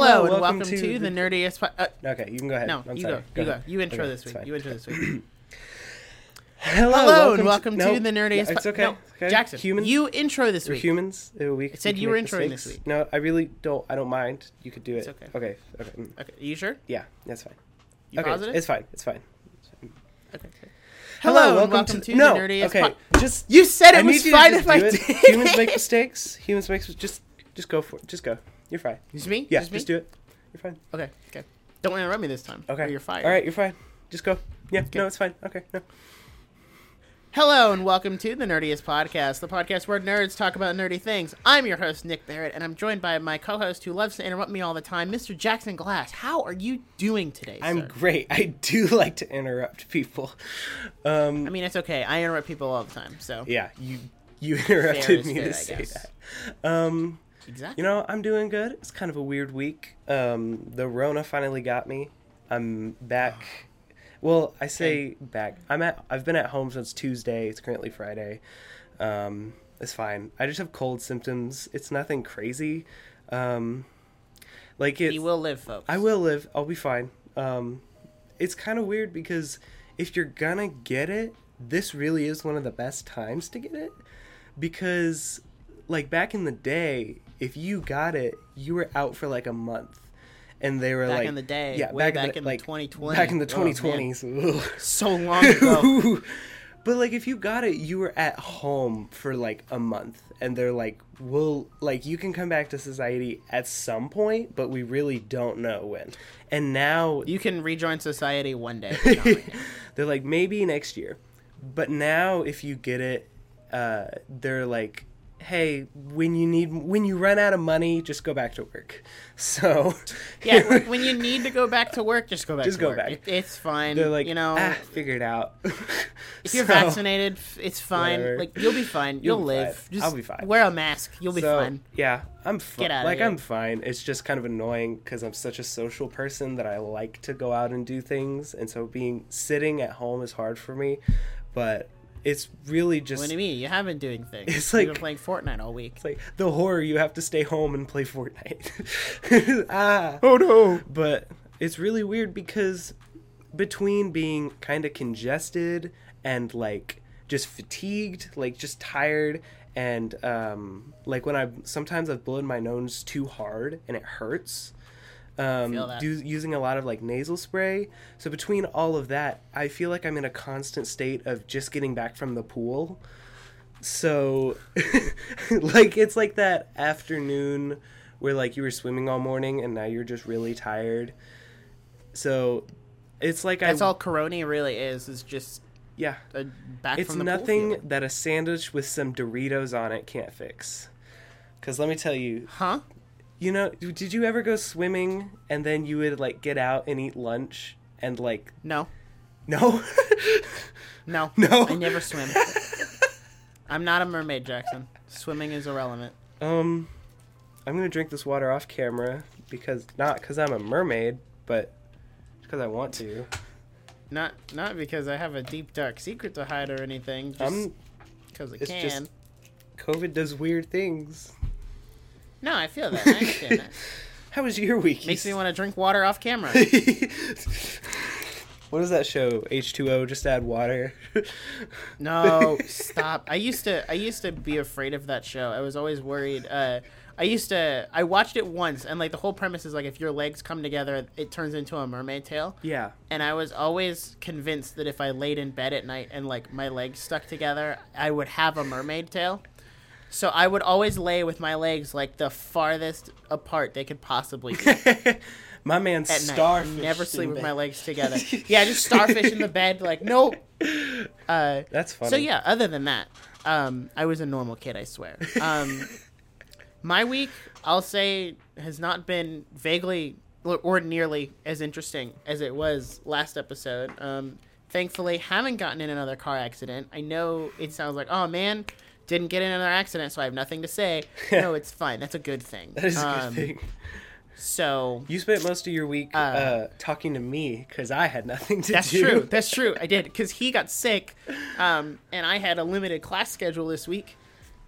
Hello, and welcome, to, the, nerdiest. Po- uh, Okay, you can go ahead. no, I'm you sorry. go. You go. You intro Okay, this week. You intro this week. Hello, Hello, and to- welcome to, no, the nerdiest. It's po- okay. no, okay. Jackson. Humans. You intro this We're week. humans. It said we you were introing this week. No, I really don't. I don't mind. You could do it. It's okay. Okay. Okay. mm, Okay, you sure? Yeah, that's fine. You okay, positive? it's fine. It's fine. Okay. Hello, and welcome, to, no. the nerdiest. okay, po- just you said I it need was to fine if I did. Humans make mistakes. Humans make just just go for it. Just go. You're fine. Just me? Yeah, Just just, do it. You're fine. Okay. Okay. Don't interrupt me this time. Okay. You're fired. All right, you're fine. Just go. Yeah. Okay. No, it's fine. Okay. No. Hello and welcome to the Nerdiest Podcast, the podcast where nerds talk about nerdy things. I'm your host, Nick Barrett, and I'm joined by my co host who loves to interrupt me all the time, Mr. Jackson Glass. How are you doing today, I'm sir? great. I do like to interrupt people. Um, I mean, it's okay. I interrupt people all the time, so. yeah, you you interrupted me fair, to say that. Um, Exactly. you know, I'm doing good. It's kind of a weird week. Um, the Rona finally got me. I'm back. Well, I say back. I'm at. I've been at home since Tuesday. It's currently Friday. Um, it's fine. I just have cold symptoms. It's nothing crazy. Um, like it's. He will live, folks. I will live. I'll be fine. Um, it's kind of weird because if you're gonna get it, this really is one of the best times to get it. Because, like back in the day, if you got it, you were out for like a month, and they were Back like, in the day, yeah, way back, back in the, in like 2020. back in the Oh, 2020s. So long ago. but like if you got it, you were at home for like a month, and they're like, "Well, like you can come back to society at some point, but we really don't know when." And now you can rejoin society one day. right they're like maybe next year, but now if you get it, uh, they're like, "Hey, when you need when you run out of money, just go back to work." So yeah, when- when you need to go back to work, just go back Just to go work. back. It, it's fine. they're like, you know, ah, figure it out. if you're So- vaccinated, it's fine. Whatever. Like you'll be fine. You'll, You'll be live. fine. Just I'll be fine. Wear a mask. You'll be so, fine. Yeah, I'm fine. Get outta Like. I'm fine. It's just kind of annoying because I'm such a social person that I like to go out and do things, and so being sitting at home is hard for me. But it's really just What do you mean? You have been doing things. It's You've been like- playing Fortnite all week. it's like the horror. You have to stay home and play Fortnite. ah. Oh no! But it's really weird because between being kind of congested and like just fatigued, like just tired, and um, like when I sometimes I've blown my nose too hard and it hurts. Um, do, using a lot of like nasal spray. So between all of that, I feel like I'm in a constant state of just getting back from the pool. So, like it's like that afternoon where like you were swimming all morning and now you're just really tired. So, it's like I That's I all Corona really is. Is just yeah. a back It's from the nothing that a sandwich with some Doritos on it can't fix. Cuz let me tell you, Huh? You know, did you ever go swimming and then you would like get out and eat lunch and like No. no? No. No. I never swim. I'm not a mermaid, Jackson. Swimming is irrelevant. Um, I'm gonna drink this water off camera because not because I'm a mermaid, but because I want to. Not not because I have a deep dark secret to hide or anything. Just I'm. because I it's can. just- COVID does weird things. No, I feel that. I understand that. How was your week? Makes me want to drink water off camera. what does that show? H2O. Just add water. No, stop. I used to I used to be afraid of that show. I was always worried. Uh, I used to I watched it once and like the whole premise is like if your legs come together, it turns into a mermaid tail. yeah. And I was always convinced that if I laid in bed at night and like my legs stuck together, I would have a mermaid tail. So I would always lay with my legs like the farthest apart they could possibly be My man at night. starfish. Never sleep with my legs together. Yeah, just starfish in the bed. Like nope. Uh, That's funny. so yeah, other than that, um, I was a normal kid. I swear. Um, my week, I'll say, has not been vaguely or nearly as interesting as it was last episode. Um, thankfully, haven't gotten in another car accident. I know it sounds like, oh man, didn't get in another accident, so I have nothing to say. no, it's fine. That's a good thing. That is a good Um, thing. So You spent most of your week uh, Uh, talking to me because I had nothing to That's do. That's true. That's true. I did because he got sick, um, and I had a limited class schedule this week,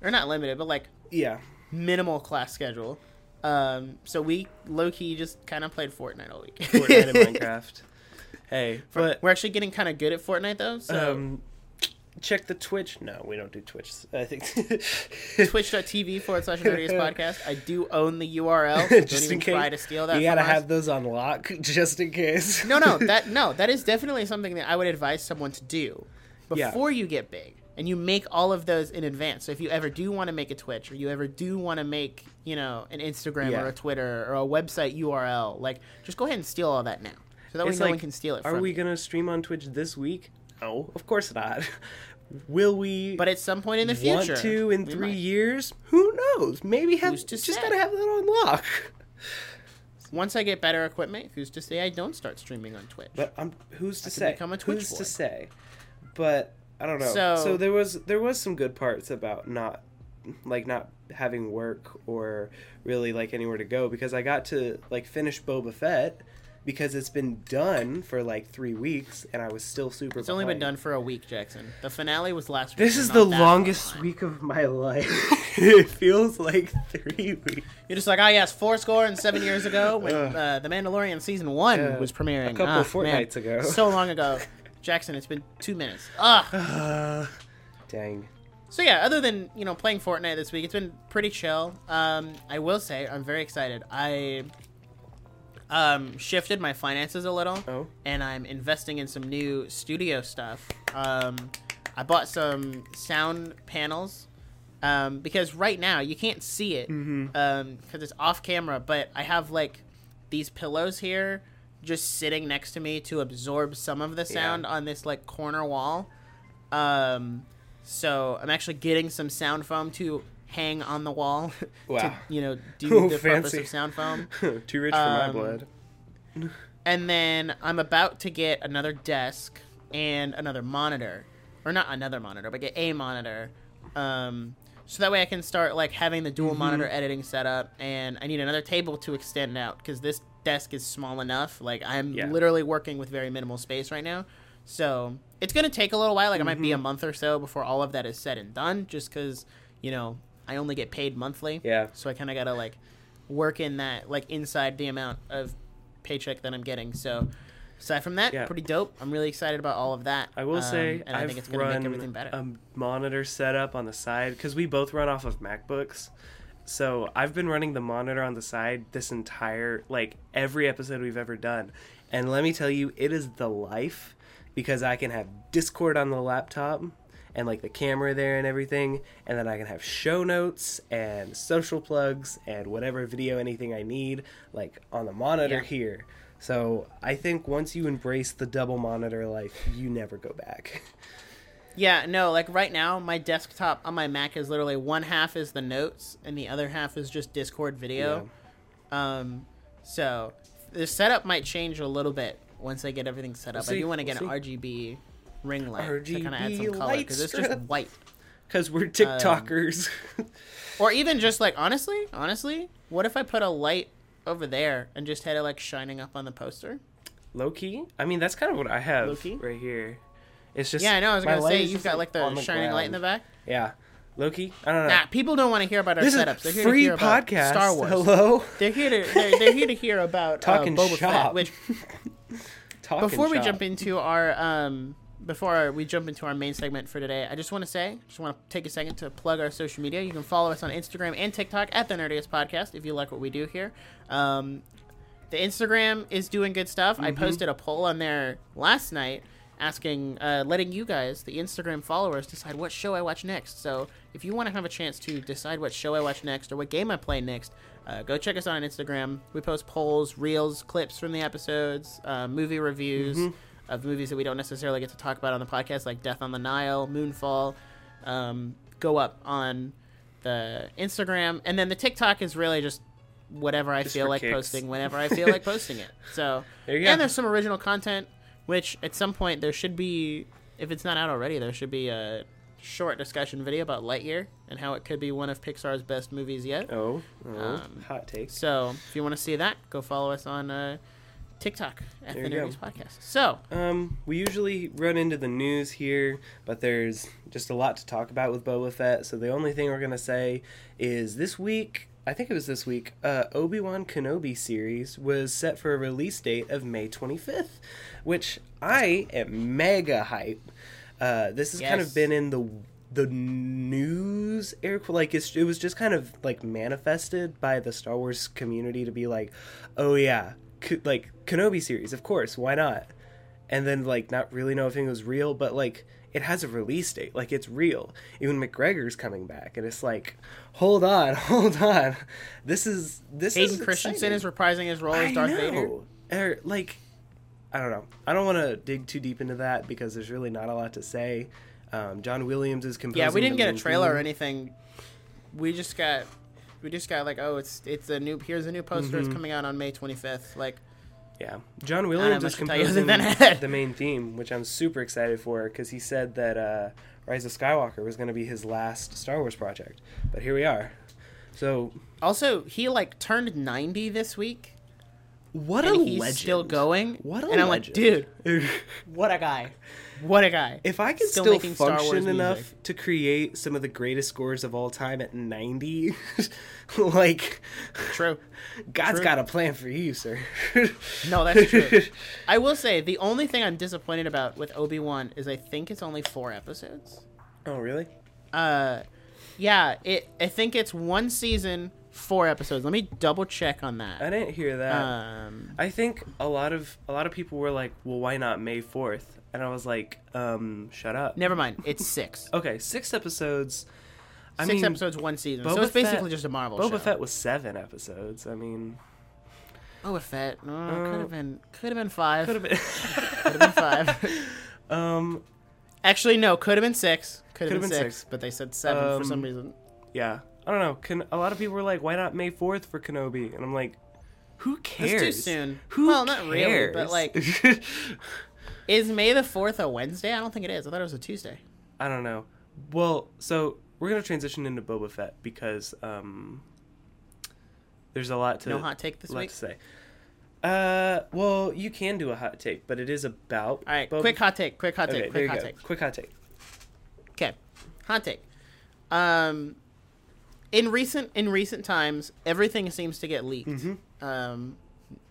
or not limited, but like yeah. minimal class schedule. Um, so we low key just kind of played Fortnite all week. Fortnite and Minecraft. Hey, but We're actually getting kind of good at Fortnite though. So um, check the Twitch. No, we don't do Twitch. I think twitch.tv forward slash nerdiest podcast. I do own the URL. So Just don't even in case. try to steal that. You gotta us. have those on lock just in case. no, no, that no, that is definitely something that I would advise someone to do Yeah. before you get big, and you make all of those in advance. So if you ever do want to make a Twitch, or you ever do want to make, you know, an Instagram Yeah. or a Twitter or a website URL, like just go ahead and steal all that now, so that way It's no like, one can steal it. Are we you. gonna stream on Twitch this week? No, of course not. Will we? But at some point in the future, want to in three might. years? Who knows? Maybe have Who's to just say? gotta have that on lock. Once I get better equipment, who's to say I don't start streaming on Twitch? But um, who's to could say? become a Twitch who's boy. to say? But I don't know. So, So- there was there was some good parts about not like not having work or really like anywhere to go because I got to like finish Boba Fett because it's been done for like three weeks and I was still super. it's only been done for a week, Jackson. The finale was last week. This is the longest behind. week of my life. it feels like three weeks. You're just like, ah, yes, four score and seven years ago when uh, The Mandalorian season one Uh, was premiering. a couple Ah, fortnights man, ago. So long ago. Jackson, it's been two minutes. Ah. Uh, dang. So yeah, other than you know playing Fortnite this week, it's been pretty chill. Um, I will say I'm very excited. I um, shifted my finances a little, Oh. and I'm investing in some new studio stuff. Um, I bought some sound panels um, because right now you can't see it because it's off camera. But I have like these pillows here just sitting next to me to absorb some of the sound on this like corner wall. Um, so I'm actually getting some sound foam to hang on the wall to you know do the purpose of sound foam. Too rich for my Um, blood. And then I'm about to get another desk and another monitor, or not another monitor, but get a monitor. Um, so that way I can start like having the dual Mm-hmm. monitor editing setup, and I need another table to extend out because this desk is small enough. Like I'm Yeah. literally working with very minimal space right now, so it's gonna take a little while. Like it might be a Mm-hmm. month or so before all of that is said and done, just because you know I only get paid monthly. Yeah. So I kind of gotta like work in that like inside the amount of paycheck that I'm getting. So aside from that, Yeah. pretty dope. I'm really excited about all of that. I will Um, say, and I I've think it's gonna run make everything better. a monitor setup on the side because we both run off of MacBooks. So I've been running the monitor on the side this entire like every episode we've ever done, and let me tell you, it is the life because I can have Discord on the laptop and like the camera there and everything, and then I can have show notes and social plugs and whatever video anything I need like on the monitor Yeah. here. So I think once you embrace the double monitor life, you never go back. yeah, no, like right now, my desktop on my Mac is literally one half is the notes and the other half is just Discord video. Yeah. Um, so the setup might change a little bit once I get everything set up. We'll I do want to get we'll an RGB ring light to kind of add some color because it's just white. Because Um, we're TikTokers. Or even just like honestly, honestly, what if I put a light over there and just had it like shining up on the poster? Low key? I mean, that's kind of what I have right here. It's just. Yeah, I know. I was gonna say you've got like the, on shining light in the back. Yeah. Loki? I don't know. Nah, people don't want to hear about our this setups. is They're here free to hear about podcast. Star Wars. Hello? They're here to they're, they're here to hear about Talking uh, Boba shop. Fett. Which Talking before we jump into our um before we jump into our main segment for today, I just want to say, just want to take a second to plug our social media. You can follow us on Instagram and TikTok at the Nerdiest Podcast if you like what we do here. Um, the Instagram is doing good stuff. I posted a poll on there last night asking, uh, letting you guys, the Instagram followers, decide what show I watch next. So if you want to have a chance to decide what show I watch next or what game I play next, uh, go check us out on Instagram. We post polls, reels, clips from the episodes, uh, movie reviews of movies that we don't necessarily get to talk about on the podcast, like Death on the Nile, Moonfall. Um, go up on the Instagram, and then the TikTok is really just whatever I Just feel like kicks. posting whenever I feel like posting it. So There you go. and there's some original content, which at some point there should be, if it's not out already, there should be a short discussion video about Lightyear and how it could be one of Pixar's best movies yet. Oh, oh Um, hot takes. So if you want to see that, go follow us on uh, TikTok at There the. Nerdiest Podcast. So Um, we usually run into the news here, but there's just a lot to talk about with Boba Fett. So the only thing we're gonna say is this week. I think it was this week. Uh, Obi Wan Kenobi series was set for a release date of May 25th, which I am mega hype. Uh, this has kind of been in the the news air like it's, it was just kind of like manifested by the Star Wars community to be like, oh yeah, like Kenobi series, of course, why not? And then like not really know if it was real, but like it has a release date, like it's real. Ewan McGregor's coming back, and it's like, hold on, hold on, this is this is Hayden Christensen exciting. is reprising his role as Darth. Vader. Or, like, I don't know. I don't want to dig too deep into that because there's really not a lot to say. Um, John Williams is composing. Yeah, we didn't get a trailer or anything. We just got, we just got like, oh, it's it's a new. Here's a new poster. Mm-hmm. It's coming out on May 25th. Like, Yeah, John Williams is to tell you other composing the main theme, which I'm super excited for because he said that uh, Rise of Skywalker was going to be his last Star Wars project. But here we are. So also he like turned 90 this week, what and a he's legend! still going. What a and I'm legend. like, dude, what a guy, what a guy. If I could Still still, making Star Wars function enough music. to create some of the greatest scores of all time at 90, like, True. God's True. got a plan for you, sir. No, that's true. I will say the only thing I'm disappointed about with Obi Wan is I think it's only four episodes. oh, really? Uh, yeah, it. I think it's one season, four episodes. Let me double check on that. I didn't hear that. Um, I think a lot of a lot of people were like, "Well, why not May 4th? And I was like, "Um, shut up." never mind. It's six. Okay, six episodes. I six mean, episodes, one season. so Boba it's basically Fett- just a Marvel Boba show. Fett was seven episodes. I mean, Boba Fett. No, Uh, could have been. Could have been five. could have Could been. have been five. um, Actually, no. Could have been six. Could have been, been six. But they said seven for some Um, reason. yeah. I don't know. Can a lot of people were like, "Why not May 4th for Kenobi?" And I'm like, "Who cares?" It's too soon. Who well, not really, but like, is May the fourth a Wednesday? I don't think it is. I thought it was a Tuesday. I don't know. Well, so we're gonna transition into Boba Fett because um, there's a lot to No hot take this lot week. to say. Uh, well, you can do a hot take, but it is about. All right, Boba quick hot take. Quick hot take. there Quick hot go. take. Quick hot take. Okay, hot take. Um, in recent in recent times, everything seems to get leaked. Mhm. Um,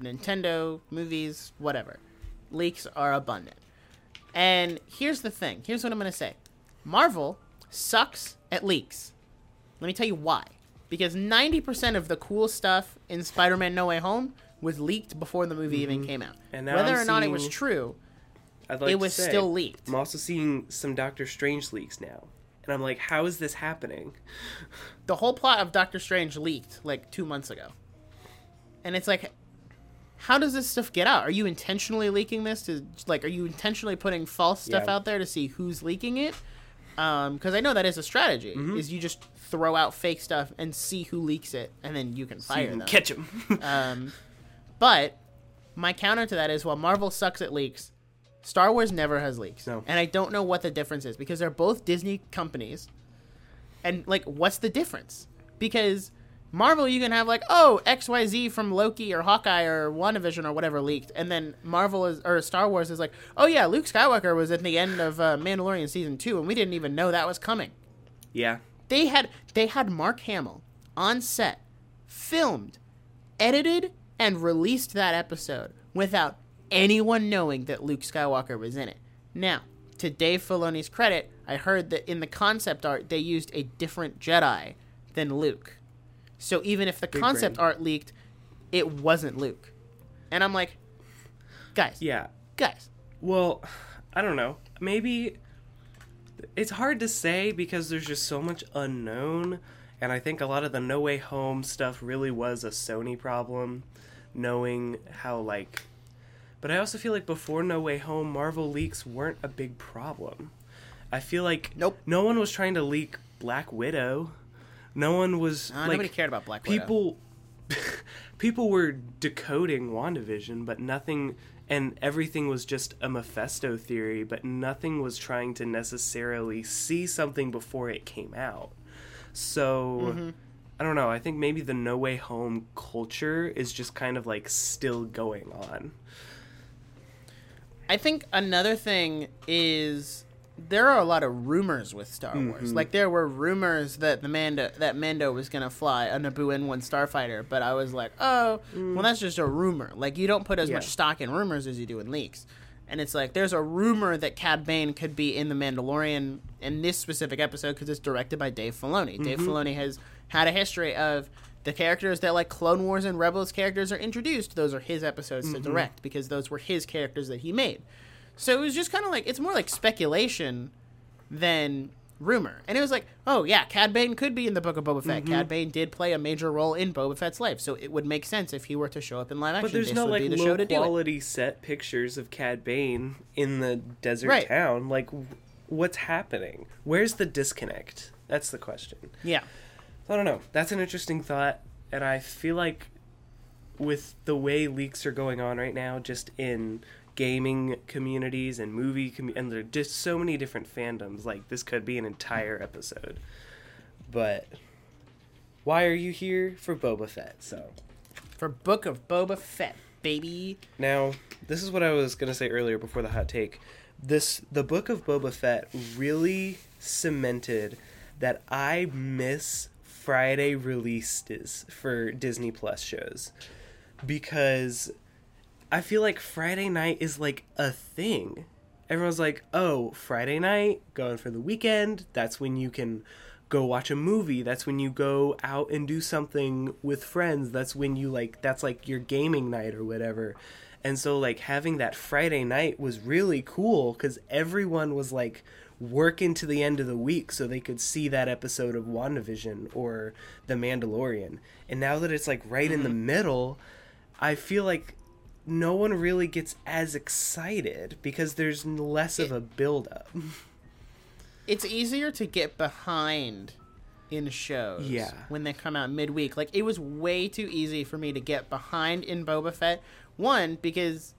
Nintendo, movies, whatever, leaks are abundant. And here's the thing. Here's what I'm gonna say. Marvel sucks at leaks. Let me tell you why. Because 90% of the cool stuff in Spider-Man No Way Home was leaked before the movie even came out. Mm-hmm. And now Whether I'm or not it was true, I'd like it was say, still leaked. I'm also seeing some Doctor Strange leaks now, and I'm like, how is this happening? the whole plot of Doctor Strange leaked like two months ago. And it's like, how does this stuff get out? Are you intentionally leaking this to like? Are you intentionally putting false stuff Yeah. out there to see who's leaking it? Because I know that is a strategy. Mm-hmm. Is you just throw out fake stuff and see who leaks it, and then you can So fire you can them. catch him. Um, but my counter to that is while Marvel sucks at leaks, Star Wars never has leaks. No. And I don't know what the difference is because they're both Disney companies. And like what's the difference? Because Marvel you can have like, oh, XYZ from Loki or Hawkeye or WandaVision or whatever leaked, and then Marvel is or Star Wars is like, oh yeah, Luke Skywalker was at the end of uh, Mandalorian season two, and we didn't even know that was coming yeah, they had they had Mark Hamill on set, filmed, edited, and released that episode without anyone knowing that Luke Skywalker was in it. Now, to Dave Filoni's credit, I heard that in the concept art they used a different Jedi than Luke. So even if the concept brain. art leaked, it wasn't Luke. And I'm like, guys, yeah. guys, Well, I don't know. Maybe it's hard to say because there's just so much unknown, and I think a lot of the No Way Home stuff really was a Sony problem, knowing how like. But I also feel like before No Way Home, Marvel leaks weren't a big problem. I feel like Nope. no one was trying to leak Black Widow. No one was uh, like nobody cared about Black Widow. people people were decoding WandaVision, but nothing and everything was just a Mephisto theory, but nothing was trying to necessarily see something before it came out. So I don't know. I think maybe the No Way Home culture is just kind of like still going on. I think another thing is there are a lot of rumors with Star Wars. Mm-hmm. Like there were rumors that the Mando that Mando was gonna fly a Naboo N1 starfighter, but I was like, oh, well that's just a rumor. Like you don't put as Mm. Yeah. much stock in rumors as you do in leaks. And it's like there's a rumor that Cad Bane could be in the Mandalorian in this specific episode because it's directed by Dave Filoni. Dave Mm-hmm. Filoni has had a history of the characters that like Clone Wars and Rebels characters are introduced. Those are his episodes Mm-hmm. to direct because those were his characters that he made. So it was just kind of like it's more like speculation than rumor. And it was like, oh yeah, Cad Bane could be in the Book of Boba Fett. Mm-hmm. Cad Bane did play a major role in Boba Fett's life, so it would make sense if he were to show up in live action. But there's this no like the low show to do it. quality set pictures of Cad Bane in the desert Right. town. Like, w- what's happening? Where's the disconnect? That's the question. Yeah. I don't know. That's an interesting thought, and I feel like with the way leaks are going on right now, just in gaming communities and movie com- and there are just so many different fandoms. Like this could be an entire episode. But why are you here for Boba Fett? So For Book of Boba Fett, baby. now this is what I was gonna say earlier before the hot take. This the book of Boba Fett really cemented that I miss Friday releases for Disney Plus shows because I feel like Friday night is like a thing. Everyone's like, "Oh, Friday night, going for the weekend. That's when you can go watch a movie. That's when you go out and do something with friends. That's when you like that's like your gaming night or whatever." And so like having that Friday night was really cool cuz everyone was like working to the end of the week so they could see that episode of WandaVision or The Mandalorian. And now that it's like right in the mm-hmm. middle, I feel like no one really gets as excited because there's less of a build up. It's easier to get behind in shows Yeah. when they come out midweek. Like it was way too easy for me to get behind in Boba Fett. One because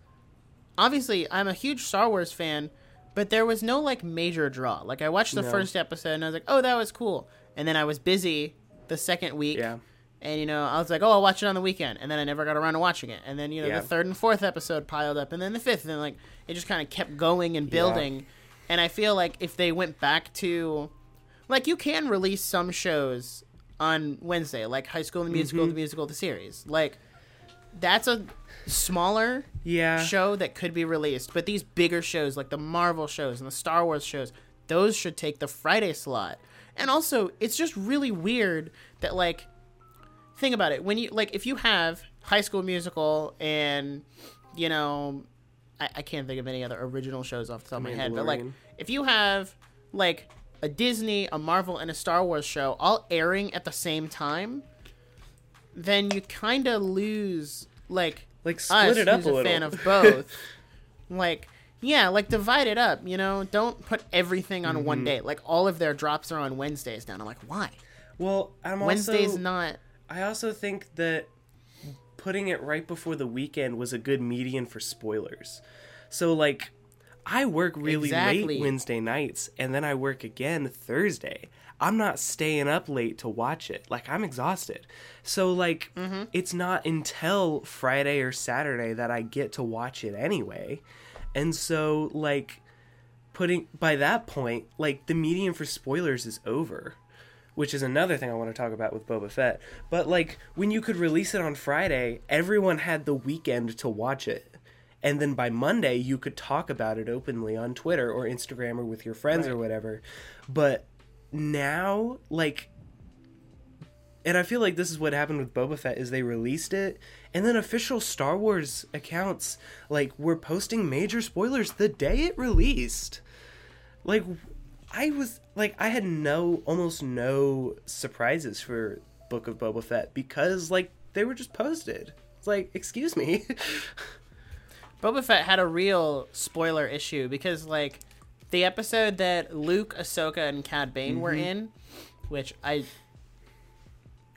obviously I'm a huge Star Wars fan, but there was no like major draw. Like I watched the No. first episode and I was like, "Oh, that was cool." And then I was busy the second week. Yeah. And you know, I was like, "Oh, I'll watch it on the weekend," and then I never got around to watching it. And then you know, Yeah. the third and fourth episode piled up, and then the fifth, and like it just kind of kept going and building. And I feel like if they went back to, like, you can release some shows on Wednesday, like High School the Musical, Mm-hmm. the musical, the series. Like, that's a smaller Yeah. show that could be released. But these bigger shows, like the Marvel shows and the Star Wars shows, those should take the Friday slot. And also, it's just really weird that like think about it when you like if you have High School Musical and you know I, I can't think of any other original shows off the top of my head, but like if you have like a Disney, a Marvel, and a Star Wars show all airing at the same time, then you kind of lose like Like us, split it up who's a a, little. fan of both. like, yeah, like divide it up. You know, don't put everything on Mm-hmm. one day. Like all of their drops are on Wednesdays now. And I'm like, why? well, I'm also Wednesday's not. I also think that putting it right before the weekend was a good median for spoilers. So like I work really Exactly. late Wednesday nights and then I work again Thursday. I'm not staying up late to watch it. Like I'm exhausted. So like Mm-hmm. it's not until Friday or Saturday that I get to watch it anyway. And so like putting by that point, like the medium for spoilers is over which is another thing I want to talk about with Boba Fett. But like when you could release it on Friday, everyone had the weekend to watch it. And then by Monday you could talk about it openly on Twitter or Instagram or with your friends or whatever. But now like and I feel like this is what happened with Boba Fett is they released it and then official Star Wars accounts like were posting major spoilers the day it released. Like I was like I had no almost no surprises for Book of Boba Fett because like they were just posted. It's like, excuse me. Boba Fett had a real spoiler issue because, like, the episode that Luke, Ahsoka, and Cad Bane were Mm-hmm. in, which I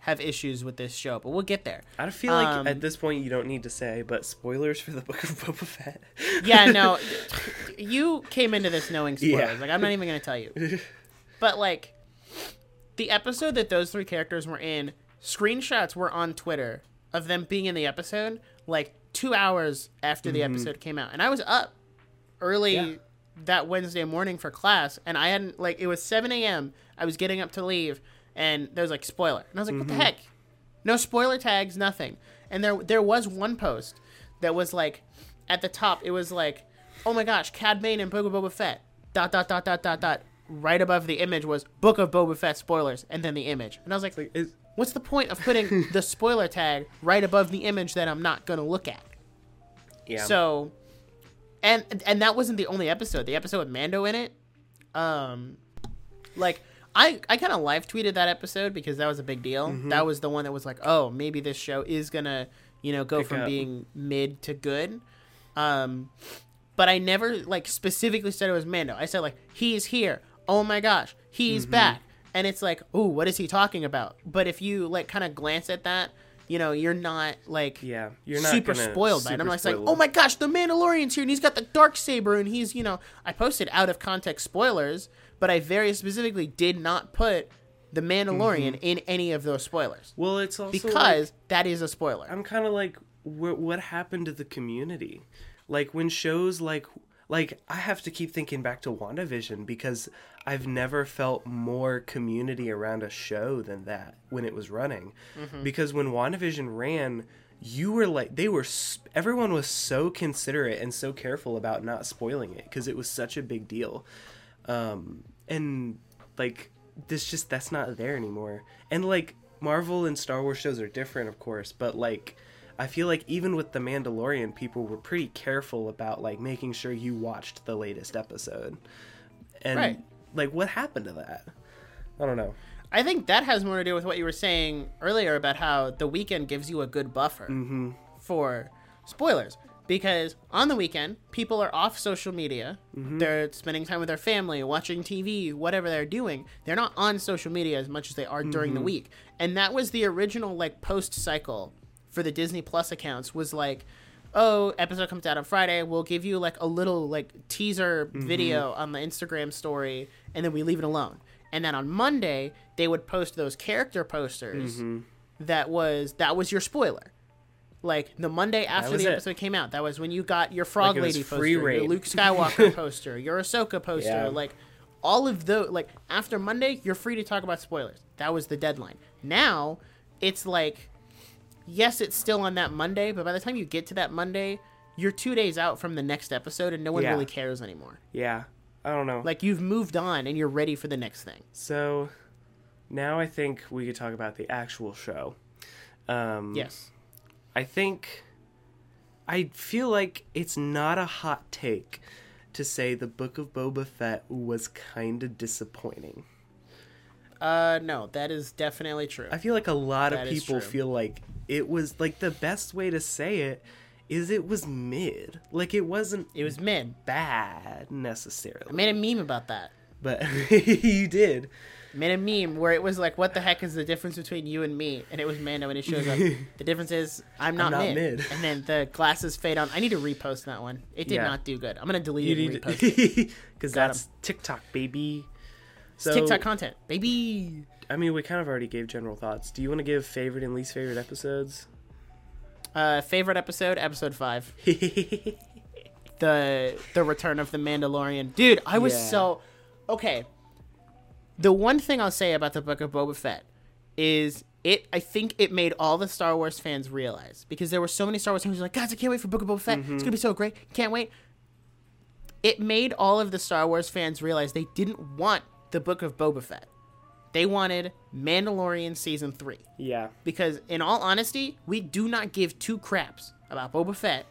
have issues with this show, but we'll get there. I feel like Um, at this point you don't need to say, but spoilers for the Book of Boba Fett. Yeah, no, you came into this knowing spoilers. Yeah. Like, I'm not even going to tell you. But, like, the episode that those three characters were in screenshots were on Twitter of them being in the episode like two hours after the episode came out, and I was up early Yeah. That Wednesday morning for class, and I hadn't like it was seven a.m. I was getting up to leave, and there was like spoiler, and I was like, what the mm-hmm. heck? No spoiler tags, nothing. And there there was one post that was like at the top, it was like, oh my gosh, Cad Bane and Book of Boba Fett. Dot dot dot dot dot dot. Right above the image was Book of Boba Fett spoilers, and then the image. And I was like, Like, is, what's the point of putting the spoiler tag right above the image that I'm not gonna look at? yeah. So, and and that wasn't the only episode. The episode with Mando in it, um, like I I kind of live tweeted that episode because that was a big deal. Mm-hmm. That was the one that was like, oh, maybe this show is gonna you know go Pick from up. being mid to good. Um, but I never like specifically said it was Mando. I said like he's here. Oh my gosh, he's Mm-hmm. back. And it's like, oh, what is he talking about? But if you like kind of glance at that, you know, you're not like yeah, you're not super spoiled by it. I'm like, like, oh my gosh, the Mandalorian's here and he's got the dark saber and he's, you know, I posted out of context spoilers, but I very specifically did not put the Mandalorian Mm-hmm. in any of those spoilers Well, it's also like- because that is a spoiler. I'm kind of like, what, what happened to the community? Like when shows like, like I have to keep thinking back to WandaVision because I've never felt more community around a show than that when it was running. Because when WandaVision ran, you were like, they were, everyone was so considerate and so careful about not spoiling it because it was such a big deal. Um, and like, this just, that's not there anymore. And like, Marvel and Star Wars shows are different, of course, but like, I feel like even with The Mandalorian, people were pretty careful about like making sure you watched the latest episode. And Right. Like, what happened to that? I don't know. I think that has more to do with what you were saying earlier about how the weekend gives you a good buffer Mm-hmm. for spoilers. Because on the weekend, people are off social media. Mm-hmm. They're spending time with their family, watching TV, whatever they're doing. They're not on social media as much as they are during Mm-hmm. the week. And that was the original like post cycle for the Disney Plus accounts was like, oh, episode comes out on Friday. We'll give you like a little like teaser Mm-hmm. video on the Instagram story, and then we leave it alone. And then on Monday, they would post those character posters. Mm-hmm. That was that was your spoiler. Like the Monday after the it. episode came out, that was when you got your Frog Like, Lady poster, your. Luke Skywalker poster, your Ahsoka poster, Yeah. like all of those. Like after Monday, you're free to talk about spoilers. That was the deadline. Now it's like, yes, it's still on that Monday, but by the time you get to that Monday, you're two days out from the next episode, and no one Yeah. really cares anymore. Yeah, I don't know. Like you've moved on, and you're ready for the next thing. so now I think we could talk about the actual show. Um, Yes. I think I feel like it's not a hot take to say the Book of Boba Fett was kind of disappointing. Uh, no, that is definitely true. I feel like a lot That of people feel like it was like the best way to say it is it was mid. Like it wasn't It was mid. bad necessarily. I made a meme about that. but you did. I made a meme where it was like, "What the heck is the difference between you and me?" And it was Mando, and it shows up. the difference is I'm not, not mid. mid. And then the glasses fade on. I need to repost that one. It did Yeah. not do good. I'm gonna delete You it and need repost it. because that's TikTok baby. So TikTok content, baby. I mean, we kind of already gave general thoughts. Do you want to give favorite and least favorite episodes? Uh, favorite episode, episode five, the the return of the Mandalorian. Dude, I was Yeah. so okay. The one thing I'll say about the Book of Boba Fett is it. I think it made all the Star Wars fans realize because there were so many Star Wars fans who were like, "Guys, I can't wait for Book of Boba Fett. It's gonna be so great. Can't wait." It made all of the Star Wars fans realize they didn't want the Book of Boba Fett. They wanted Mandalorian season three yeah, because in all honesty, we do not give two craps about Boba Fett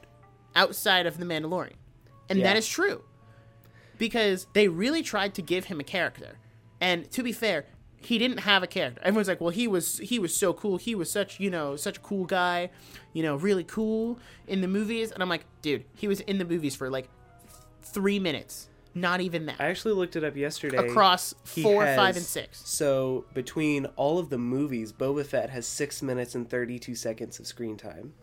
outside of the Mandalorian. And Yeah. that is true. Because they really tried to give him a character. And to be fair, he didn't have a character. Everyone's like, "Well, he was he was so cool. He was such, you know, such a cool guy, you know, really cool in the movies." And I'm like, "Dude, he was in the movies for like 3 minutes. Not even that." I actually looked it up yesterday. Across He 4, 5 and 6. So between all of the movies, Boba Fett has six minutes and thirty-two seconds of screen time.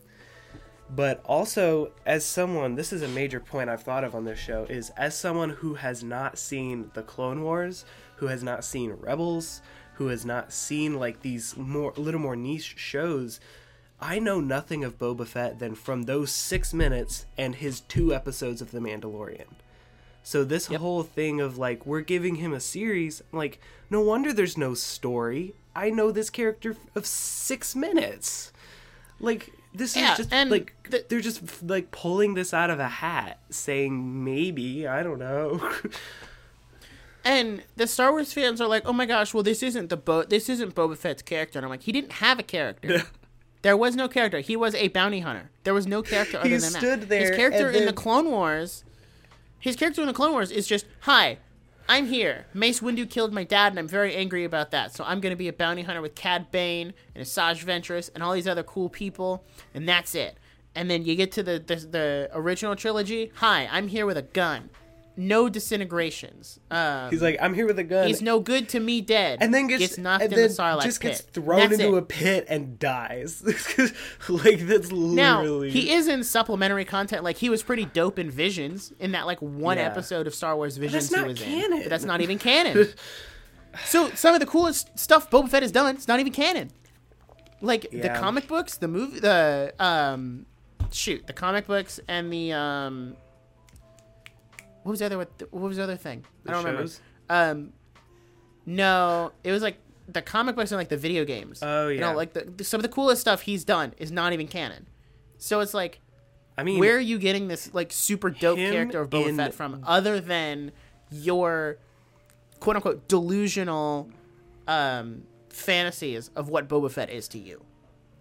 But also, as someone, this is a major point I've thought of on this show, is as someone who has not seen the Clone Wars, who has not seen Rebels, who who has not seen like these more little more niche shows, I know nothing of Boba Fett than from those six minutes and his two episodes of The Mandalorian. So this whole thing of like we're giving him a series, like no wonder there's no story. I know this character of six minutes. Like this Yeah, is just like the- they're just like pulling this out of a hat, saying maybe I don't know. And the Star Wars fans are like, "Oh my gosh, well this isn't the Bo- this isn't Boba Fett's character." And I'm like, "He didn't have a character. there was no character. He was a bounty hunter. There was no character other He than that. stood there his character and in the Clone Wars, his character in the Clone Wars is just, "Hi, I'm here. Mace Windu killed my dad, and I'm very angry about that. So I'm going to be a bounty hunter with Cad Bane and Asajj Ventress and all these other cool people, and that's it." And then you get to the the, the original trilogy. Hi, I'm here with a gun. No disintegrations. Um, He's like, I'm here with a gun. He's no good to me dead. and then gets, knocked and in the Sarlacc just gets thrown That's into it. a pit and dies. like that's Now literally he is in supplementary content. Like he was pretty dope in Visions in that like one Yeah. episode of Star Wars Visions that's he not was in. canon. But that's not even canon. so some of the coolest stuff Boba Fett has done, it's not even canon. Like the comic books, the movie, the um, shoot, the comic books and the um, what was the other what, what was the other thing? I don't remember. Um, no, it was like the comic books and like the video games. Oh, You know, like the, the- some of the coolest stuff he's done is not even canon. So it's like, I mean, where are you getting this like super dope character of Boba in- Fett from, other than your quote unquote delusional um, fantasies of what Boba Fett is to you?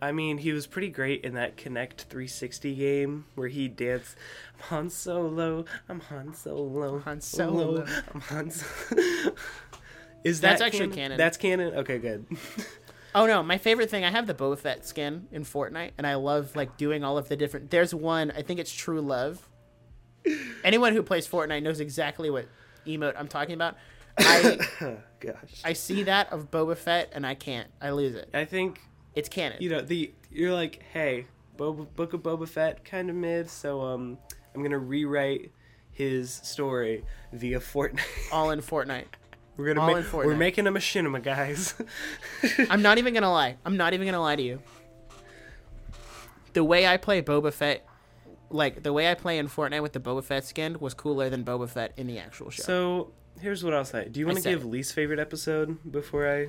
I mean, he was pretty great in that Kinect 360 game where he danced. I'm Han Solo. I'm Han Solo. Han Solo. I'm Han Solo. Is that That's actually canon. That's canon. Okay, good. Oh no, my favorite thing I have the Boba Fett skin in Fortnite, and I love like doing all of the different. There's one I think it's True Love. Anyone who plays Fortnite knows exactly what emote I'm talking about. I Gosh. I see that of Boba Fett and I can't. I lose it. I think It's canon. you know the you're like, hey, Boba, Book of Boba Fett kind of mid, so um, I'm gonna rewrite his story via Fortnite. all in Fortnite. we're gonna all make, in Fortnite. we're making a machinima, guys. I'm not even gonna lie. I'm not even gonna lie to you. The way I play Boba Fett, like the way I play in Fortnite with the Boba Fett skin, was cooler than Boba Fett in the actual show. so here's what I'll say. Do you want to said give it. least favorite episode before I?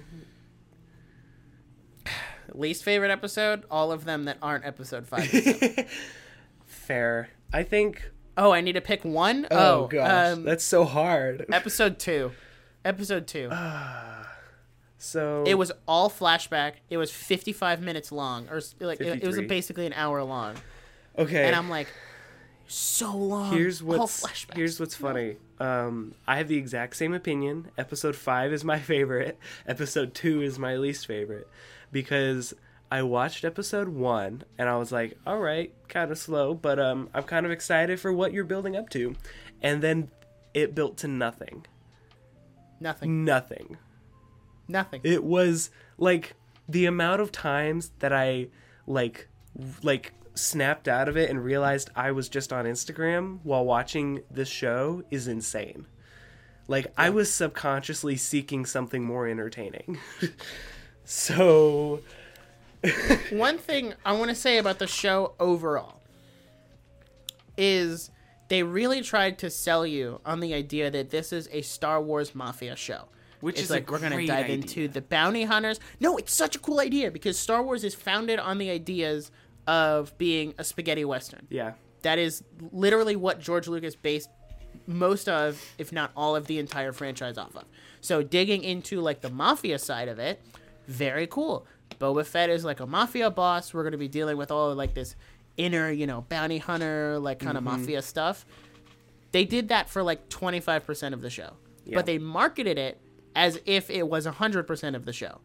Least favorite episode? All of them that aren't episode five. Fair. I think. oh, I need to pick one. Oh, Oh, gosh, um, that's so hard. episode two. Episode two. So it was all flashback. It was 55 minutes long, or like it, it was basically an hour long. okay. And I'm like, so long. Here's what's here's what's funny. Um, I have the exact same opinion. Episode five is my favorite. Episode two is my least favorite because I watched episode one and I was like, all right, kind of slow, but um, I'm kind of excited for what you're building up to, and then it built to nothing. nothing. Nothing. Nothing. It was like the amount of times that I like like snapped out of it and realized I was just on Instagram while watching this show is insane. Like I was subconsciously seeking something more entertaining. so One thing I want to say about the show overall is they really tried to sell you on the idea that this is a Star Wars mafia show. Which it's is a like we're gonna dive idea. into the bounty hunters. No, it's such a cool idea because Star Wars is founded on the ideas of being a spaghetti western. yeah. That is literally what George Lucas based most of, if not all of the entire franchise off of. So digging into like the mafia side of it, very cool. Boba Fett is like a mafia boss. We're gonna be dealing with all of, like this inner, you know, bounty hunter like kind of mm-hmm. mafia stuff. They did that for like twenty five percent of the show, Yeah. but they marketed it as if it was hundred percent of the show.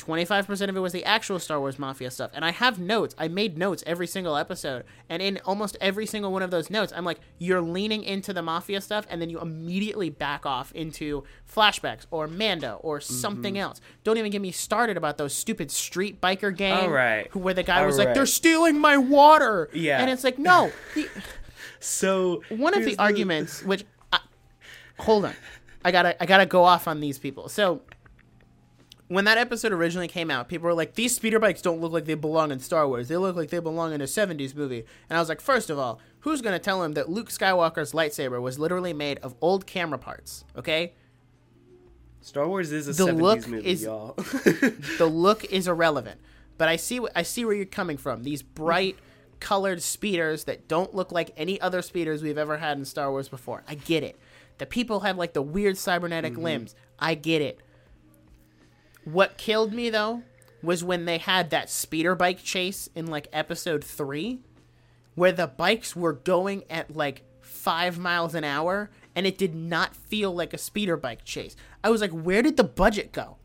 25% of it was the actual Star Wars Mafia stuff. And I have notes. I made notes every single episode. And in almost every single one of those notes, I'm like, you're leaning into the Mafia stuff, and then you immediately back off into flashbacks or Mando or something Mm-hmm. else. Don't even get me started about those stupid street biker gang. All right. Who, where the guy All was like, they're stealing my water. Yeah. And it's like, no. The, So one of here's the arguments which I, hold on i gotta i gotta go off on these people so when that episode originally came out, people were like, "These speeder bikes don't look like they belong in Star Wars. They look like they belong in a '70s movie." And I was like, first of all, who's gonna tell him that Luke Skywalker's lightsaber was literally made of old camera parts? Okay, Star Wars is a The 70s look movie, is- y'all. the look is irrelevant. But I see I see where you're coming from. These bright colored speeders that don't look like any other speeders we've ever had in Star Wars before. I get it. The people have like the weird cybernetic mm-hmm. limbs. I get it. What killed me though was when they had that speeder bike chase in like episode 3 where the bikes were going at like 5 miles an hour and it did not feel like a speeder bike chase. I was like, where did the budget go?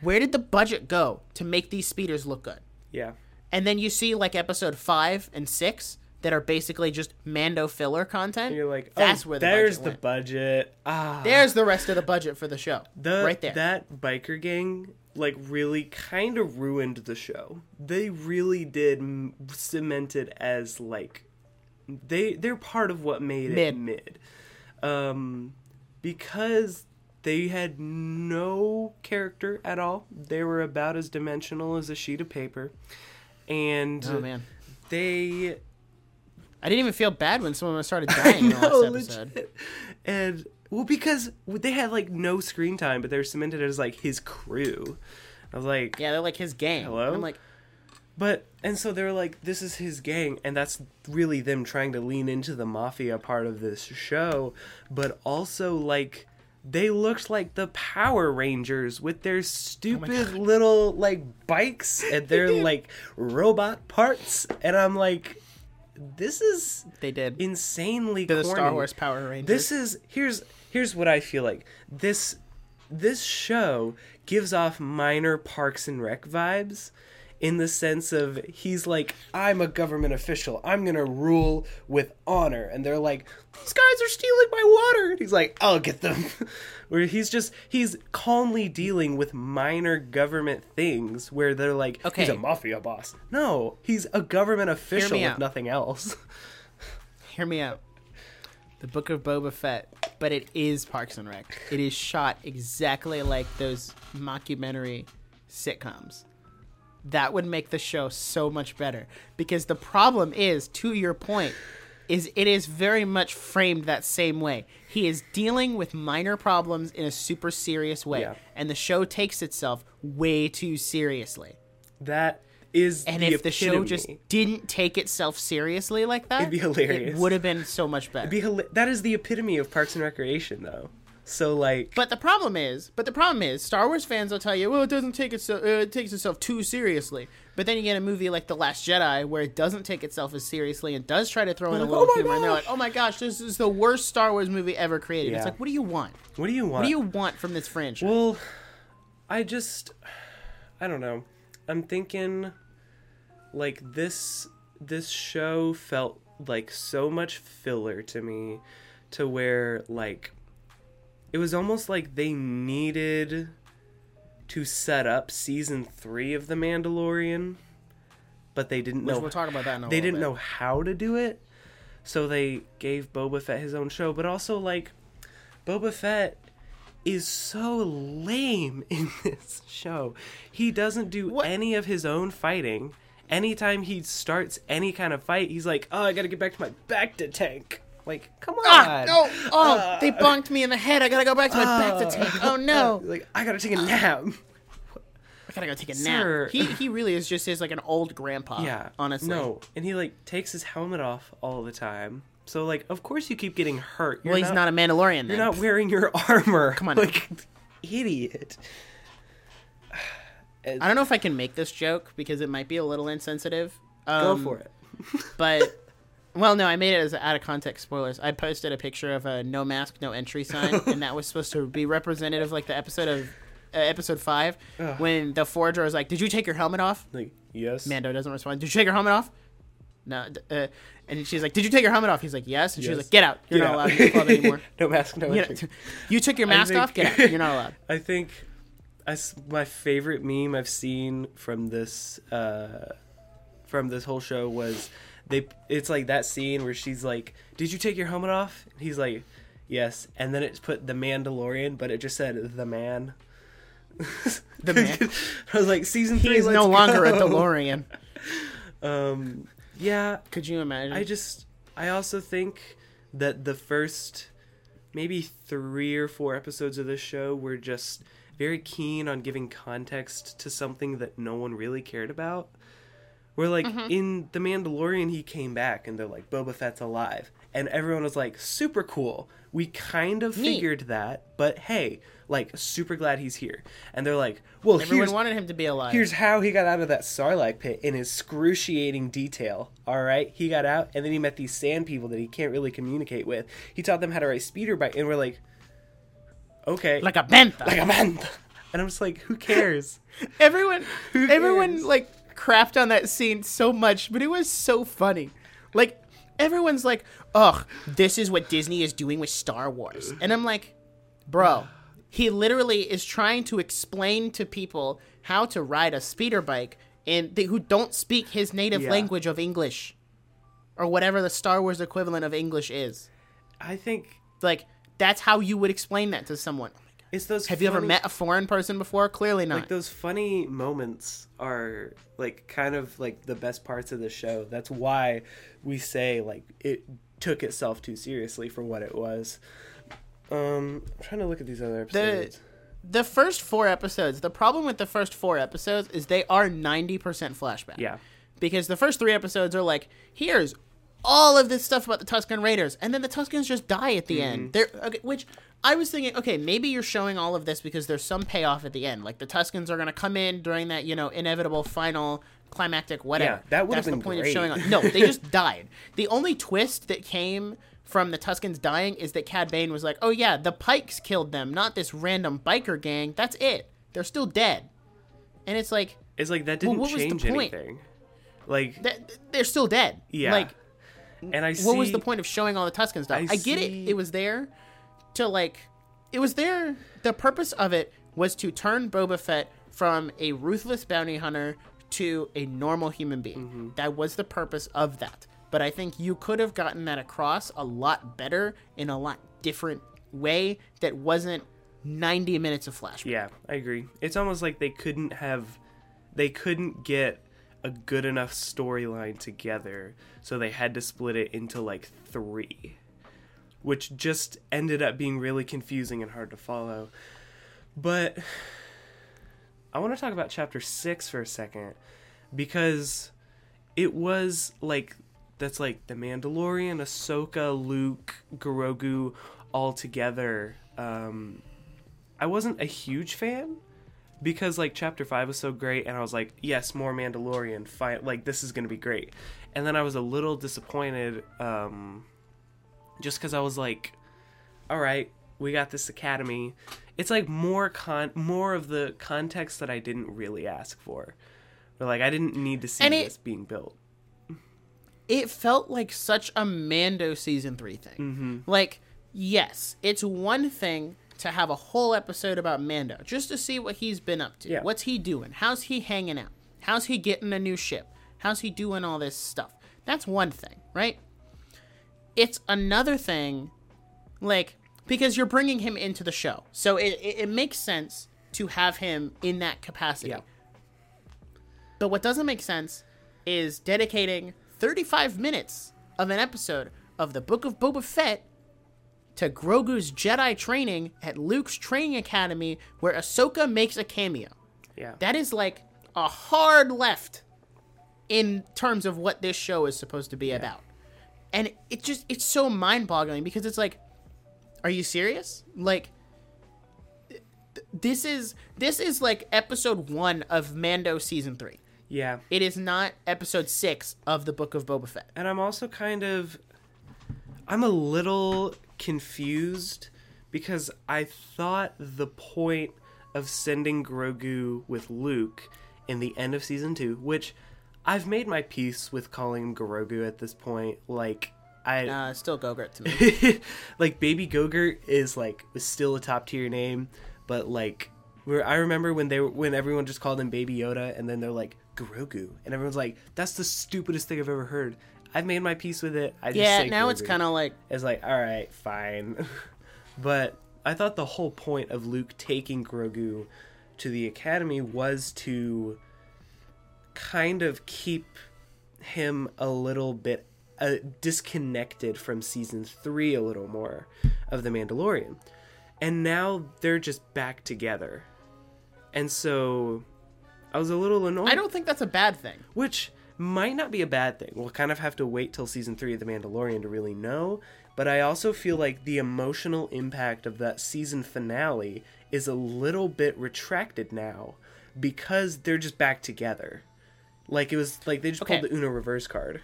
Where did the budget go to make these speeders look good? yeah. And then you see like episode five and six that are basically just Mando filler content. And you're like, oh, that's where the there's budget the budget. Ah, There's the rest of the budget for the show. the right there. That biker gang like really kind of ruined the show. They really did m- cement it as like they they're part of what made Mid. it mid. Um because they had no character at all. They were about as dimensional as a sheet of paper. And oh man, they I didn't even feel bad when someone started dying in the No, last episode. legit. And well, because they had like no screen time, but they're cemented as like his crew. I was like, Yeah, they're like his gang. Hello? And I'm like, but and so they're like, this is his gang, and that's really them trying to lean into the mafia part of this show, but also like. They looked like the Power Rangers with their oh stupid little like bikes and their like robot parts, and I'm like, this is they did. insanely the. Star Wars Power Rangers. This is here's here's what I feel like. This this show gives off minor Parks and Rec vibes in the sense of he's like I'm a government official. I'm going to rule with honor and they're like these guys are stealing my water. And he's like I'll get them. where he's just he's calmly dealing with minor government things where they're like okay. he's a mafia boss. No, he's a government official if out. nothing else. Hear me out. The Book of Boba Fett, but it is Parks and Rec. It is shot exactly like those mockumentary sitcoms. That would make the show so much better because the problem is, to your point, is it is very much framed that same way. He is dealing with minor problems in a super serious way, Yeah. and the show takes itself way too seriously. That is And the if the show just didn't take itself seriously like that, It'd be hilarious. It would have been so much better. hila- that is the epitome of Parks and Recreation, though. So like, But the problem is, but the problem is, Star Wars fans will tell you, well, it doesn't take itself, uh, it takes itself too seriously. But then you get a movie like The Last Jedi where it doesn't take itself as seriously and does try to throw in a little "Oh humor, and they're like, oh my gosh, this is the worst Star Wars movie ever created. It's like, what do you want? what do you want? What do you want from this franchise? Well, I just, I don't know. I'm thinking, like this this show felt like so much filler to me, to where like, it was almost like they needed to set up season three of The Mandalorian, but they didn't Which know we'll talk about that in a they didn't bit. know how to do it, so they gave Boba Fett his own show. But also, like, Boba Fett is so lame in this show. He doesn't do What? any of his own fighting. Anytime he starts any kind of fight, he's like, "Oh, I gotta get back to my Bacta tank." Like, come on! Ah, no! Oh, Uh, they bonked me in the head. I gotta go back to my back to tank. Oh no! Like, I gotta take a nap. I gotta go take a Sir. nap. He he really is just is like an old grandpa. Yeah, honestly. No, and he like takes his helmet off all the time. So like, of course you keep getting hurt. You're Well, he's not, a Mandalorian. Then. You're not wearing your armor. Come on now. like idiot. I don't know if I can make this joke because it might be a little insensitive. Go Um, for it. But well, no, I made it as out of context spoilers. I posted a picture of a no mask, no entry sign, and that was supposed to be representative, like the episode of uh, episode five Ugh. when the forger was like, "Did you take your helmet off?" Like yes. Mando doesn't respond. Did you take your helmet off? No. Uh, and she's like, "Did you take your helmet off?" He's like, "Yes." And Yes. like, "Get out! You're Get not out. allowed in the club anymore." no mask, no You, entry. you took your mask think- off. Get out! You're not allowed. I think I my favorite meme I've seen from this uh, from this whole show was they. It's like that scene where she's like, "Did you take your helmet off?" And he's like, "Yes," and then it's put the Mandalorian, but it just said the man. The man. I was like, season three. is let's no longer a. DeLorean. Um, yeah, Could you imagine? I just, I also think that the first maybe three or four episodes of this show were just very keen on giving context to something that no one really cared about. Where like Mm-hmm. in The Mandalorian, he came back and they're like, Boba Fett's alive, and everyone was like, super cool. We kind of Neat. figured that, but hey, like super glad he's here. And they're like, well, Everyone here's wanted him to be alive. Here's how he got out of that Sarlacc pit in excruciating detail. All right, he got out, and then he met these sand people that he can't really communicate with. He taught them how to ride speeder bike, and we're like, okay, like a bantha. like a man. And I'm just like, who cares? everyone Who everyone cares? like crapped on that scene so much but it was so funny. Like everyone's like ugh this is what disney is doing with star wars. And i'm like bro he literally is trying to explain to people how to ride a speeder bike and they, who don't speak his native Yeah. language of english or whatever the star wars equivalent of english is. I think like that's how you would explain that to someone it's those. have you ever met a foreign person before clearly not Like those funny moments are like kind of like the best parts of the show. That's why we say like it took itself too seriously for what it was. Um, I'm trying to look at these other episodes. the first four episodes the problem with the first four episodes is they are 90% flashback yeah. because the first three episodes are like here's all of this stuff about the tusken raiders and then the tuskens just die at the Mm-hmm. end they're okay, which i was thinking okay maybe you're showing all of this because there's some payoff at the end like the tuskens are going to come in during that you know inevitable final climactic whatever Yeah, that would've That's the been point great. of showing no they just died the only twist that came from the Tuskens dying is that Cad Bane was like, "Oh yeah, the Pikes killed them, not this random biker gang. That's it. They're still dead." And it's like, It's like that didn't what was the change point? anything. Like, th- they're still dead. Yeah. Like, and I see. what was the point of showing all the Tusken stuff? I I, get see- it. It was there to like, it was there. The purpose of it was to turn Boba Fett from a ruthless bounty hunter to a normal human being. Mm-hmm. That was the purpose of that. But I think you could have gotten that across a lot better in a lot different way that wasn't 90 minutes of flashback. Yeah, I agree. It's almost like they couldn't have, they couldn't get a good enough storyline together, so they had to split it into like three, which just ended up being really confusing and hard to follow. But I want to talk about chapter six for a second because it was like that's like the Mandalorian, Ahsoka, Luke, Grogu all together. Um, I wasn't a huge fan because like chapter five was so great, and I was like, yes, more Mandalorian. Fine, like this is gonna be great. And then I was a little disappointed, um, just because I was like, all right, we got this academy. It's like more con, more of the context that I didn't really ask for. But like I didn't need to see it- this being built. it felt like such a Mando season three thing. Mm-hmm. Like, yes, it's one thing to have a whole episode about Mando just to see what he's been up to. Yeah. What's he doing? How's he hanging out? How's he getting a new ship? How's he doing all this stuff? That's one thing, right? It's another thing, like, because you're bringing him into the show. So it, it, it makes sense to have him in that capacity. Yeah. But what doesn't make sense is dedicating 35 minutes of an episode of the Book of Boba Fett to Grogu's Jedi training at Luke's training academy where Ahsoka makes a cameo. Yeah. That is like a hard left in terms of what this show is supposed to be about. And it just it's so mind-boggling because it's like are you serious? Like th- this is this is like episode 1 of Mando season 3. yeah. It is not episode 6 of the Book of Boba Fett. and I'm also kind of I'm a little confused because I thought the point of sending Grogu with Luke in the end of season 2, which I've made my peace with calling him Grogu at this point, like I Uh, still Gogurt to me. like Baby Gogurt is like was still a top tier name, but like where I remember when they when everyone just called him Baby Yoda, and then they're like Grogu, and everyone's like, "That's the stupidest thing I've ever heard." I've made my peace with it. I just yeah, now it's kind of like it's like all right, fine, but I thought the whole point of Luke taking Grogu to the academy was to kind of keep him a little bit uh, disconnected from season 3 a little more of the Mandalorian. And now they're just back together. And so I was a little annoyed. I don't think that's a bad thing. Which might not be a bad thing. We'll kind of have to wait till season three of The Mandalorian to really know. But I also feel like the emotional impact of that season finale is a little bit retracted now because they're just back together. Like it was like they just Okay. pulled the Uno reverse card.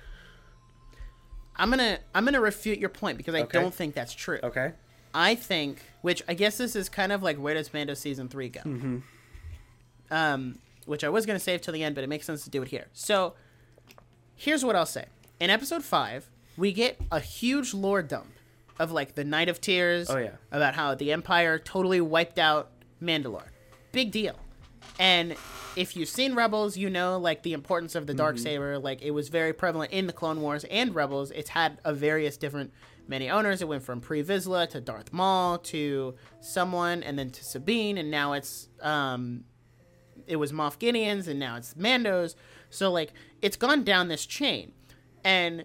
I'm gonna I'm gonna refute your point because I Okay. don't think that's true. Okay. I think, which I guess this is kind of like where does Mando season three go? Mm-hmm. Um, which I was gonna save till the end, but it makes sense to do it here. So, here's what I'll say: in episode five, we get a huge lore dump of like the Night of Tears. Oh, yeah. about how the Empire totally wiped out Mandalore. Big deal. And if you've seen Rebels, you know like the importance of the dark saber. Like it was very prevalent in the Clone Wars and Rebels. It's had a various different many owners. It went from Pre Vizsla to Darth Maul to someone, and then to Sabine, and now it's um, it was Moff Gideon's, and now it's Mando's. So like it's gone down this chain, and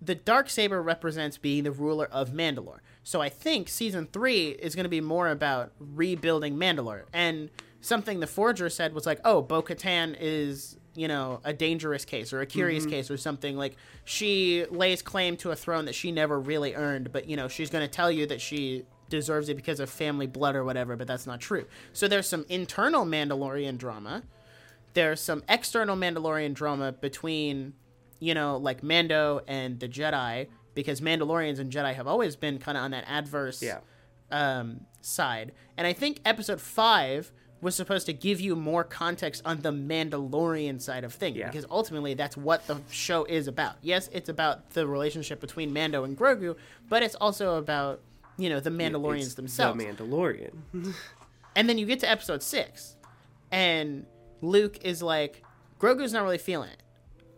the dark saber represents being the ruler of Mandalore. So I think season three is going to be more about rebuilding Mandalore. And something the Forger said was like, "Oh, Bo Katan is." You know, a dangerous case or a curious case or something like she lays claim to a throne that she never really earned, but you know, she's going to tell you that she deserves it because of family blood or whatever, but that's not true. So there's some internal Mandalorian drama there's some external Mandalorian drama between, you know, like Mando and the Jedi, because Mandalorians and Jedi have always been kind of on that adverse Yeah. um, side. And I think episode five was supposed to give you more context on the Mandalorian side of things, Yeah. because ultimately that's what the show is about. Yes, it's about the relationship between Mando and Grogu, but it's also about, you know, the Mandalorians It's themselves. The Mandalorian. And then you get to episode six, and Luke is like, Grogu's not really feeling it.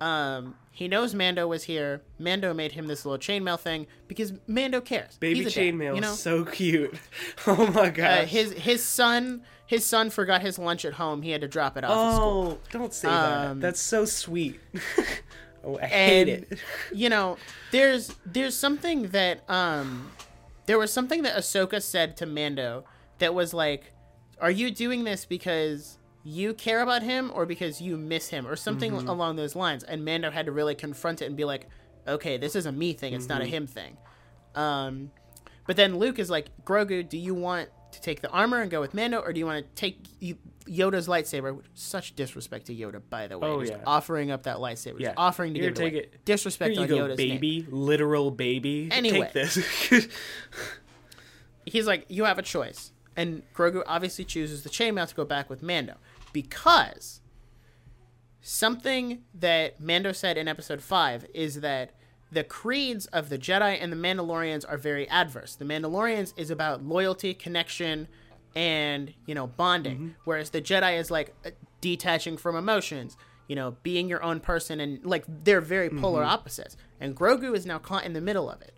Um, he knows Mando was here. Mando made him this little chainmail thing because Mando cares. Baby He's a dad, chainmail, you know. so cute. Oh my Uh, his his son his son forgot his lunch at home. He had to drop it off. at school. oh, don't say Um, that. That's so sweet. oh, I hate it. you know, there's there's something that um there was something that Ahsoka said to Mando that was like, "Are you doing this because you care about him or because you miss him or something Mm-hmm. along those lines?" And Mando had to really confront it and be like, "Okay, this is a me thing. It's Mm-hmm. not a him thing." Um, but then Luke is like, "Grogu, do you want to take the armor and go with Mando, or do you want to take Yoda's lightsaber?" Such disrespect to Yoda, by the way. Oh, just yeah. offering up that lightsaber, just Yeah. offering to Here, give it take away. it. Disrespect Here you on go, Yoda's name. baby. Literal baby. Anyway. Take this. He's like, you have a choice, and Grogu obviously chooses the chainmail to go back with Mando because something that Mando said in Episode Five is that the creeds of the Jedi and the Mandalorians are very adverse. The Mandalorians is about loyalty, connection, and you know bonding, mm-hmm. whereas the Jedi is like uh, detaching from emotions. You know, being your own person, and like they're very mm-hmm. polar opposites. And Grogu is now caught in the middle of it,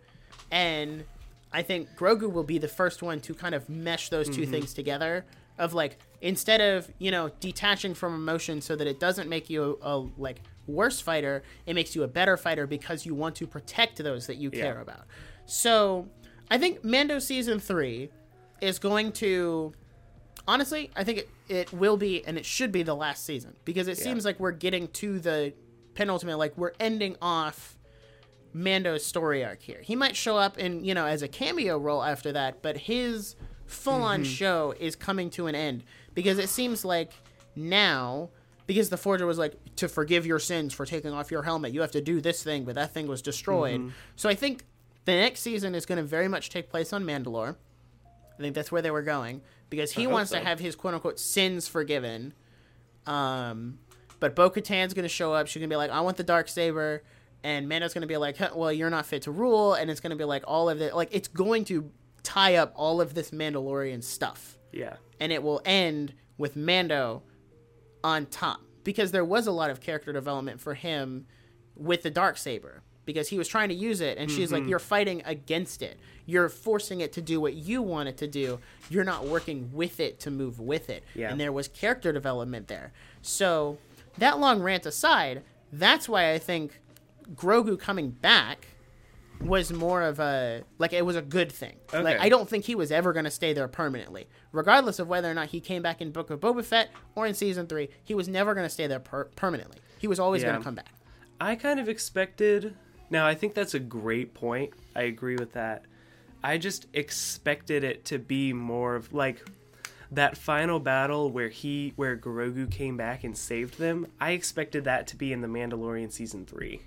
and I think Grogu will be the first one to kind of mesh those 2 mm-hmm. things together. Of like, instead of you know detaching from emotion so that it doesn't make you a, a like worse fighter, it makes you a better fighter because you want to protect those that you care about. So, I think Mando season three is going to honestly, I think it, it will be and it should be the last season because it seems like we're getting to the penultimate, like we're ending off Mando's story arc here. He might show up in, you know, as a cameo role after that, but his full on show is coming to an end. Because it seems like now because the forger was like to forgive your sins for taking off your helmet you have to do this thing but that thing was destroyed. So i think the next season is going to very much take place on mandalore. I think that's where they were going. Because he wants so. to have his quote unquote sins forgiven. Um but bo-katan's going to show up. She's going to be like i want the dark saber. And mando's going to be like huh, well you're not fit to rule. And it's going to be like all of it like it's going to tie up all of this mandalorian stuff yeah. and it will end with Mando on top because there was a lot of character development for him with the dark saber. because he was trying to use it and she's Mm-hmm. like you're fighting against it you're forcing it to do what you want it to do you're not working with it to move with it Yeah. and there was character development there so that long rant aside that's why i think grogu coming back was more of a like it was a good thing. Like I don't think he was ever going to stay there permanently, regardless of whether or not he came back in Book of Boba Fett or in season three. He was never going to stay there per- permanently. He was always going to come back. I kind of expected. Now, I think that's a great point. I agree with that. I just expected it to be more of like that final battle where he where Grogu came back and saved them. I expected that to be in the Mandalorian season 3.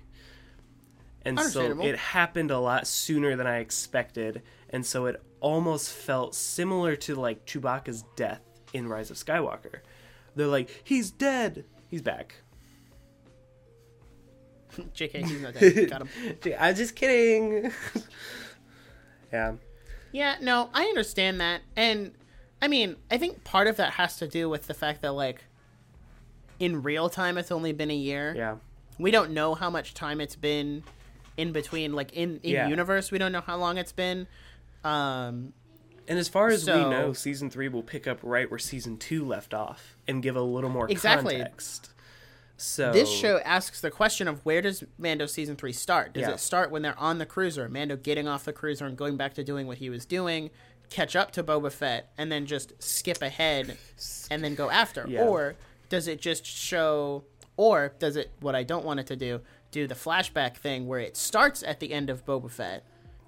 And so it happened a lot sooner than I expected, and so it almost felt similar to like Chewbacca's death in Rise of Skywalker. They're like, "He's dead. He's back." JK, he's not dead. Got him. I'm just kidding. yeah. Yeah, no, I understand that. And I mean, I think part of that has to do with the fact that like in real time it's only been a year. Yeah. We don't know how much time it's been in between like in in Yeah. universe, we don't know how long it's been. Um And as far as So- we know, season three will pick up right where season two left off and give a little more Exactly. context. So this show asks the question of where does Mando season 3 start? Does Yeah. it start when they're on the cruiser, Mando getting off the cruiser and going back to doing what he was doing, catch up to Boba Fett and then just skip ahead and then go after? Yeah. Or does it just show or does it what I don't want it to do, do the flashback thing where it starts at the end of Boba Fett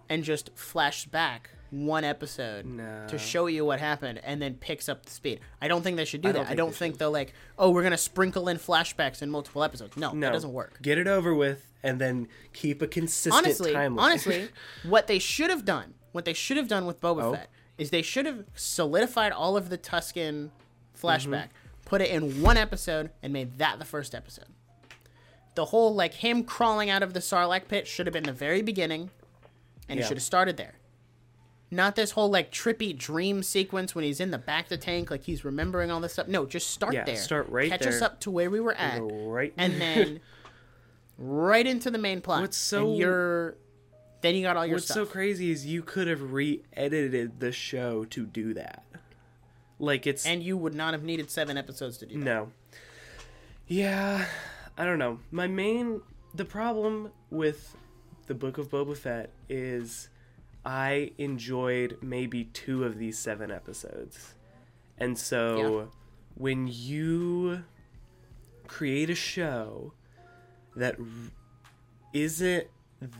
and just flash back one episode No. to show you what happened and then picks up the speed. I don't think they should do I don't that. I don't think they're like, oh, we're gonna sprinkle in flashbacks in multiple episodes. No, no, that doesn't work. Get it over with and then keep a consistent Honestly, timeline. honestly, what they should have done, what they should have done with Boba Oh. Fett, is they should have solidified all of the Tusken flashback, Mm-hmm. put it in one episode, and made that the first episode. The whole like him crawling out of the Sarlacc pit should have been the very beginning, and it Yeah. should have started there. Not this whole like trippy dream sequence when he's in the back of the tank, like he's remembering all this stuff. No, just start Yeah, there. start right Catch us up to where we were at, right and then right into the main plot. What's so- and you're then you got all your What's stuff. so crazy is you could have re-edited the show to do that. Like it's and you would not have needed seven episodes to do that. No. Yeah, I don't know. My main the problem with the Book of Boba Fett is I enjoyed maybe two of these seven episodes. And so Yeah. when you create a show that isn't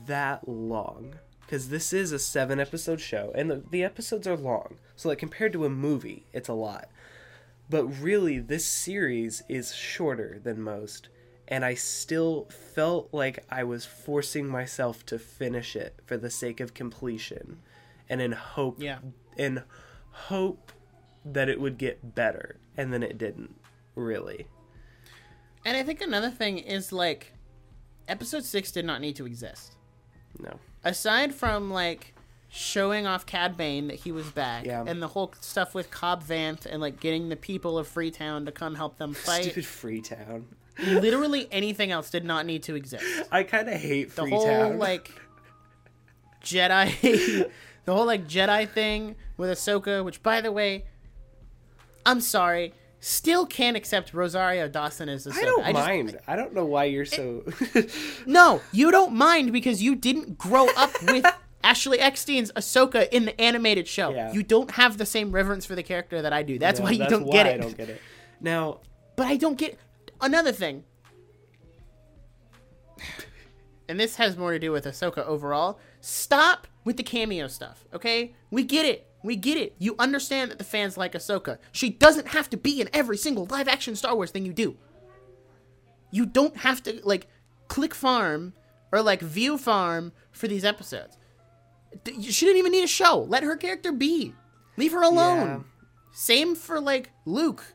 that long because this is a seven episode show and the, the episodes are long so like compared to a movie it's a lot but really this series is shorter than most and i still felt like i was forcing myself to finish it for the sake of completion and in hope Yeah. in hope that it would get better and then it didn't really And I think another thing is like episode six did not need to exist. no Aside from like showing off Cad Bane that he was back Yeah. and the whole stuff with Cobb Vanth and like getting the people of Freetown to come help them fight. stupid freetown Literally anything else did not need to exist. i kind of hate The whole like Jedi the whole like Jedi thing with Ahsoka, which by the way, I'm sorry, still can't accept Rosario Dawson as Ahsoka. I don't just- mind. I don't know why you're so. No, you don't mind because you didn't grow up with Ashley Eckstein's Ahsoka in the animated show. Yeah. You don't have the same reverence for the character that I do. That's No, why you that's don't why get it. I don't get it. Now, But I don't get another thing. And this has more to do with Ahsoka overall. Stop with the cameo stuff, okay? We get it. We get it. You understand that the fans like Ahsoka. She doesn't have to be in every single live action Star Wars thing you do. You don't have to like click farm or like view farm for these episodes. She didn't even need a show. Let her character be. Leave her alone. Yeah. Same for like Luke.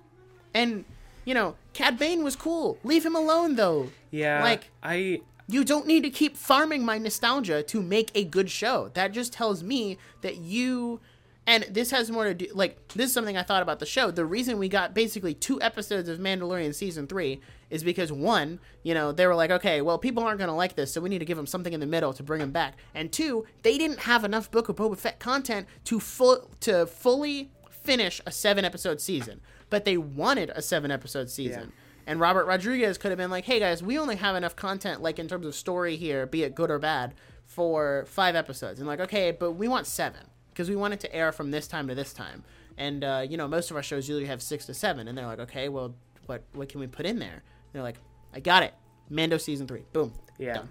And you know, Cad Bane was cool. Leave him alone though. yeah, Like I you don't need to keep farming my nostalgia to make a good show. That just tells me that you And this has more to do like this is something I thought about the show. The reason we got basically two episodes of Mandalorian season 3 is because one, you know, they were like, okay, well, people aren't going to like this, so we need to give them something in the middle to bring them back. And two, they didn't have enough Book of Boba Fett content to full to fully finish a 7 episode season. But they wanted a 7 episode season. And Robert Rodriguez could have been like, "Hey guys, we only have enough content, like in terms of story here, be it good or bad, for five episodes." And like, okay, but we want seven because we want it to air from this time to this time. And uh, you know, most of our shows usually have six to seven. And they're like, "Okay, well, what what can we put in there?" And they're like, "I got it, Mando season three, boom, Yeah. done."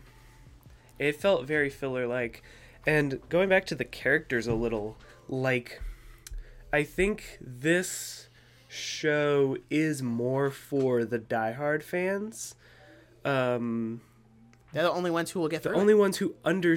It felt very filler like. And going back to the characters a little, like I think this show is more for the diehard fans. Um They're the only ones who will get the through. it. only ones who under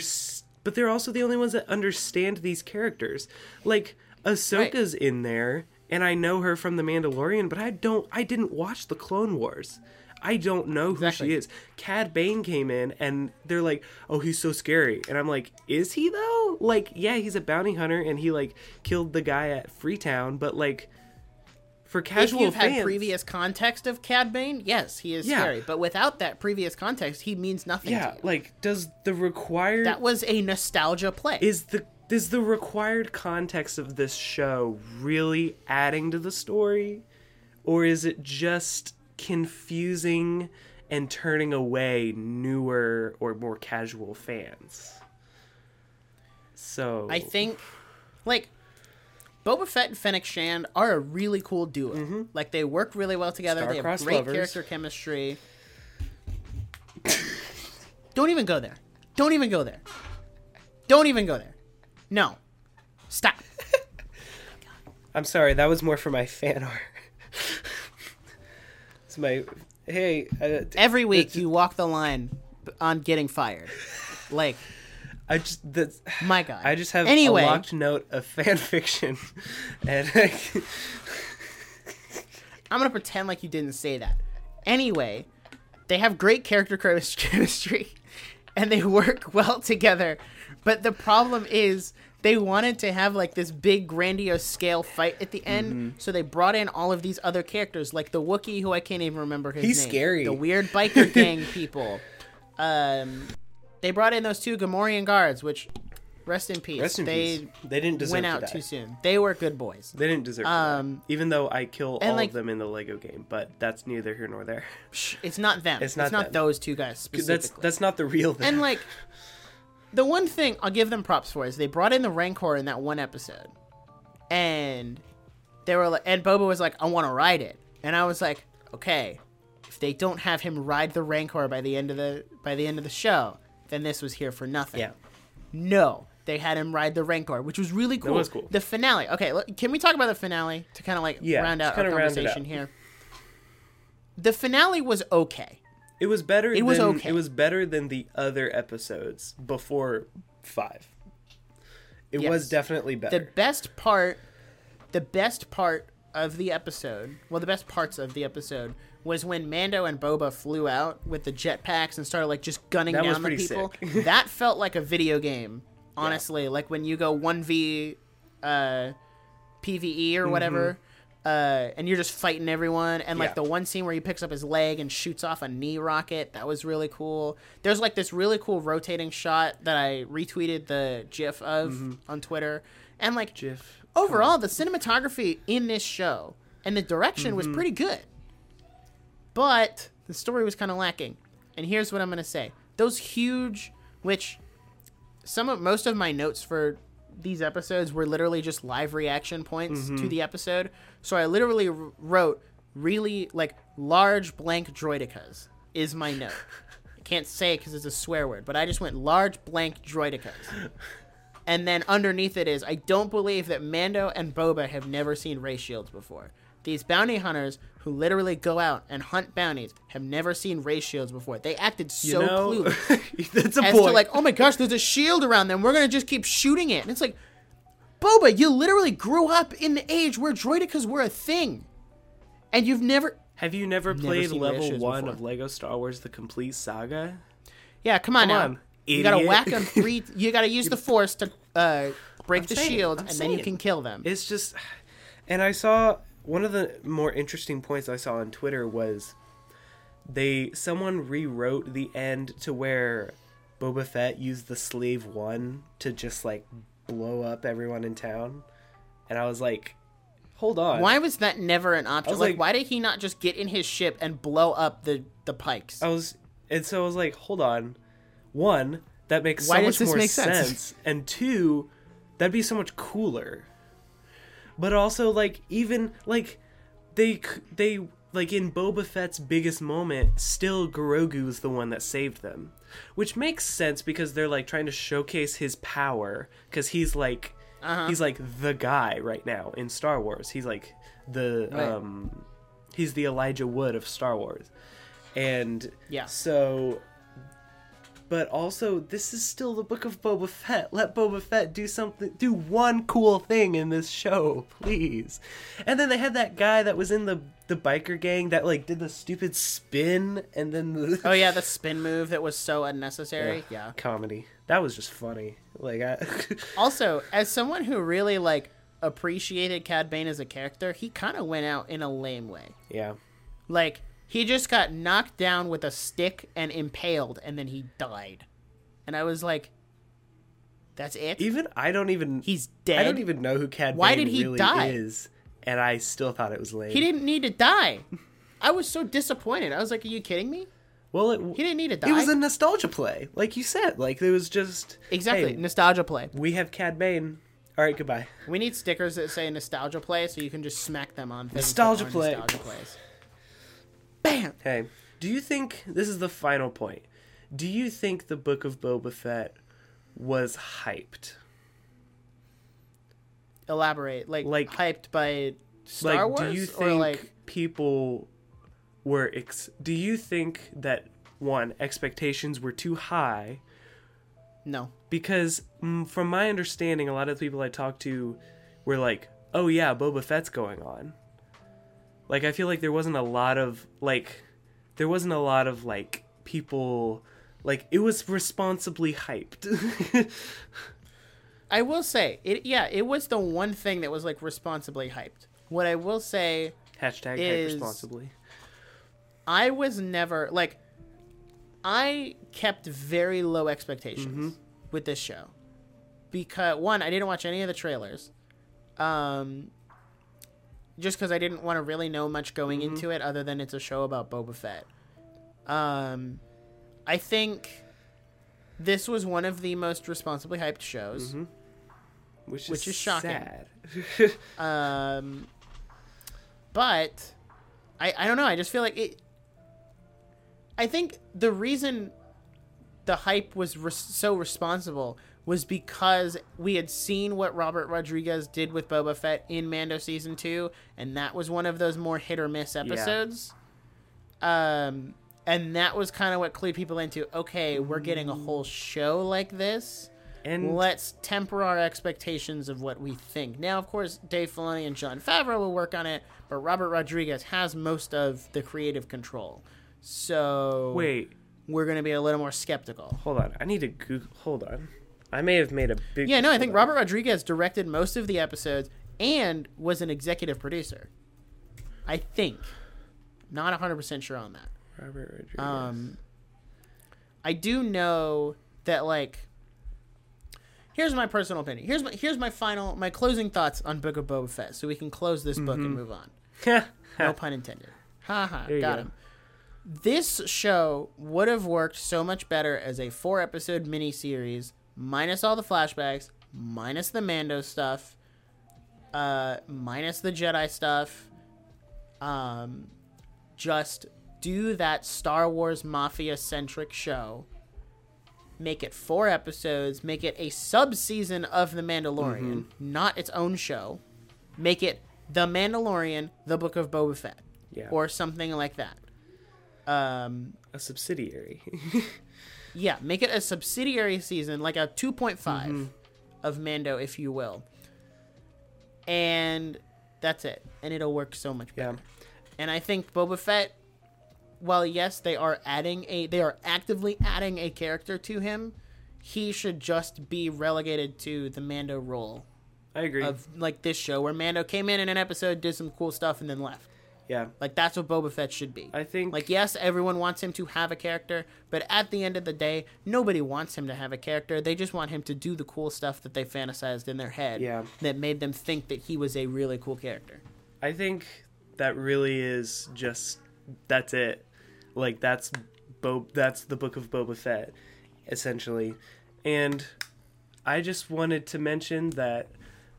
but they're also the only ones that understand these characters. Like Ahsoka's in there and I know her from The Mandalorian, but I don't I didn't watch the Clone Wars. I don't know who Exactly. she is. Cad Bane came in and they're like, "Oh, he's so scary." And I'm like, "Is he though?" Like, yeah, he's a bounty hunter and he like killed the guy at Freetown, but like for casual if you've fans, had previous context of Cad Bane, yes, he is Yeah. scary. But without that previous context, he means nothing yeah, to you. like does the required That was a nostalgia play. is the is the required context of this show really adding to the story or is it just confusing and turning away newer or more casual fans so I think, like, Boba Fett and Fennec Shand are a really cool duo. Like, they work really well together. They have great lovers. character chemistry. Don't even go there. Don't even go there. Don't even go there. No. Stop. i'm sorry that was more for my fan art it's my hey uh, Every week you walk the line on getting fired. Like, i just that's my God. I just have anyway. a locked note of fan fiction, and I, I'm gonna pretend like you didn't say that. Anyway, they have great character chemistry, and they work well together. But the problem is, they wanted to have like this big grandiose scale fight at the end, Mm-hmm. so they brought in all of these other characters, like the Wookiee, who I can't even remember his He's name. scary. The weird biker gang people. Um, they brought in those two Gamorrean guards, which rest in peace. rest in they peace. They didn't deserve went to out die. too soon. They were good boys. They didn't deserve Um, to. Even though I kill all like- of them in the Lego game, but that's neither here nor there. It's not them. It's It's not not, them. those two guys specifically. That's that's not the real thing. And like, the one thing I'll give them props for is they brought in the Rancor in that one episode, and they were like, and Boba was like, "I want to ride it," and I was like, "Okay, if they don't have him ride the Rancor by the end of the by the end of the show, then this was here for nothing." yeah, No, they had him ride the Rancor, which was really cool. was cool. The finale. Okay, look, can we talk about the finale to kind of like Yeah, round out our kinda round it conversation here? The finale was okay. it was better. It was than, okay. It was better than the other episodes before five. It Yes. was definitely better. the best part the best part of the episode well the best parts of the episode was when mando and boba flew out with the jetpacks and started like just gunning That was down the people sick. that felt like a video game honestly like when you go 1v uh pve or whatever uh, and you're just fighting everyone, and like Mm-hmm. Yeah. the one scene where he picks up his leg and shoots off a knee rocket, that was really cool. There's like this really cool rotating shot that I retweeted the GIF of Mm-hmm. on Twitter, and like Jiff. overall the cinematography in this show and the direction was pretty good but the story was kind of lacking. And here's what i'm going to say. Those huge which some of most of my notes for these episodes were literally just live reaction points to mm-hmm. the episode. So i literally wrote really like large blank droidekas is my note. I can't say it because it's a swear word but i just went large blank droidekas. And then underneath it is, I don't believe that Mando and Boba have never seen ray shields before. These bounty hunters who literally go out and hunt bounties have never seen ray shields before. They acted You so know, clueless that's a as point. to like, oh my gosh, there's a shield around them. We're gonna just keep shooting it. And it's like, Boba, you literally grew up in the age where droidekas were a thing, and you've never. Have you never played seen level one before. of Lego Star Wars: The Complete Saga? Yeah, come on Come now. on, you gotta whack them three. You gotta use the force to uh, break I'm the saying, shield, I'm and then you can kill them. It's just, and I saw one of the more interesting points I saw on Twitter was they someone rewrote the end to where Boba Fett used the Slave One to just like blow up everyone in town, and I was like, hold on, Why was that never an option? Like, like- why did he not just get in his ship and blow up the the pikes? I was, and so I was like, hold on, one that makes Why so much more sense? sense, and two, that'd be so much cooler. But also, like, even like they they like in Boba Fett's biggest moment, still Grogu's the one that saved them, which makes sense because they're like trying to showcase his power because he's like Uh-huh. he's like the guy right now in Star Wars. He's like the Right. um he's the Elijah Wood of Star Wars. And Yeah. so but also this is still the book of Boba Fett. Let Boba Fett do something do one cool thing in this show, please. And then they had that guy that was in the the biker gang that like did the stupid spin and then the oh yeah, the spin move that was so unnecessary. Yeah. comedy. That was just funny. Like I Also, as someone who really like appreciated Cad Bane as a character, he kind of went out in a lame way. yeah. Like he just got knocked down with a stick and impaled, and then he died. And I was like, "That's it? Even I don't even He's dead. I don't even know who Cad Why Bane did he really die? is, and I still thought it was lame. He didn't need to die." I was so disappointed. I was like, "Are you kidding me? Well, it, He didn't need to die." it was a nostalgia play, like you said. Like it was just exactly hey, nostalgia play. we have Cad Bane. All right, goodbye. We need stickers that say nostalgia play, so you can just smack them on things Nostalgia play. Nostalgia plays. Bam. Hey, do you think this is the final point? Do you think the Book of Boba Fett was hyped? Elaborate. Like, Like- hyped by Star like, Wars, do you or think like people were? Ex- do you think that one expectations were too high? no? because mm, from my understanding, a lot of the people I talked to were like, "Oh yeah, Boba Fett's going on." Like I feel like there wasn't a lot of like, there wasn't a lot of like people like it was responsibly hyped. I will say it. Yeah, it was the one thing that was like responsibly hyped. What I will say, Hashtag hype responsibly. I was never like, I kept very low expectations with this show because one, I didn't watch any of the trailers, um, just because I didn't want to really know much going into it, other than it's a show about Boba Fett. Um, I think this was one of the most responsibly hyped shows. Which, which is, is shocking. sad. Um, but I I don't know. I just feel like it. I think the reason the hype was res- so responsible was because we had seen what Robert Rodriguez did with Boba Fett in Mando season two, and that was one of those more hit or miss episodes. Um, and that was kind of what clued people into. Okay, we're getting a whole show like this and let's temper our expectations of what we think. Now, of course, Dave Filoni and Jon Favreau will work on it, but Robert Rodriguez has most of the creative control. So wait, we're going to be a little more skeptical. hold on. I need to Google. Hold on. I may have made a big. Yeah, no, I think. Robert Rodriguez directed most of the episodes and was an executive producer. I think. Not 100% sure on that. Robert Rodriguez. Um, I do know that like. Here's my personal opinion. Here's my here's my final my closing thoughts on Book of Boba Fett, so we can close this book and move on. No pun intended. Ha ha. Mm-hmm. Got go. him. This show would have worked so much better as a four episode miniseries, minus all the flashbacks, minus the Mando stuff, uh, minus the Jedi stuff. Um, just do that Star Wars mafia centric show. Make it four episodes. Make it a sub season of The Mandalorian, not its own show. Make it The Mandalorian, The Book of Boba Fett, Yeah. or something like that. Um, a subsidiary. yeah, make it a subsidiary season, like a 2.5 Mm-hmm. of Mando, if you will. And that's it. And it'll work so much better. yeah. And I think Boba Fett, while yes, they are adding a, they are actively adding a character to him. he should just be relegated to the Mando role I agree. of like this show where Mando came in in an episode, did some cool stuff, and then left. Yeah, Like that's what Boba Fett should be. I think Like yes, everyone wants him to have a character, but at the end of the day, nobody wants him to have a character. They just want him to do the cool stuff that they fantasized in their head Yeah. that made them think that he was a really cool character. I think that really is just that's it. Like that's Bo that's the book of Boba Fett essentially. And I just wanted to mention that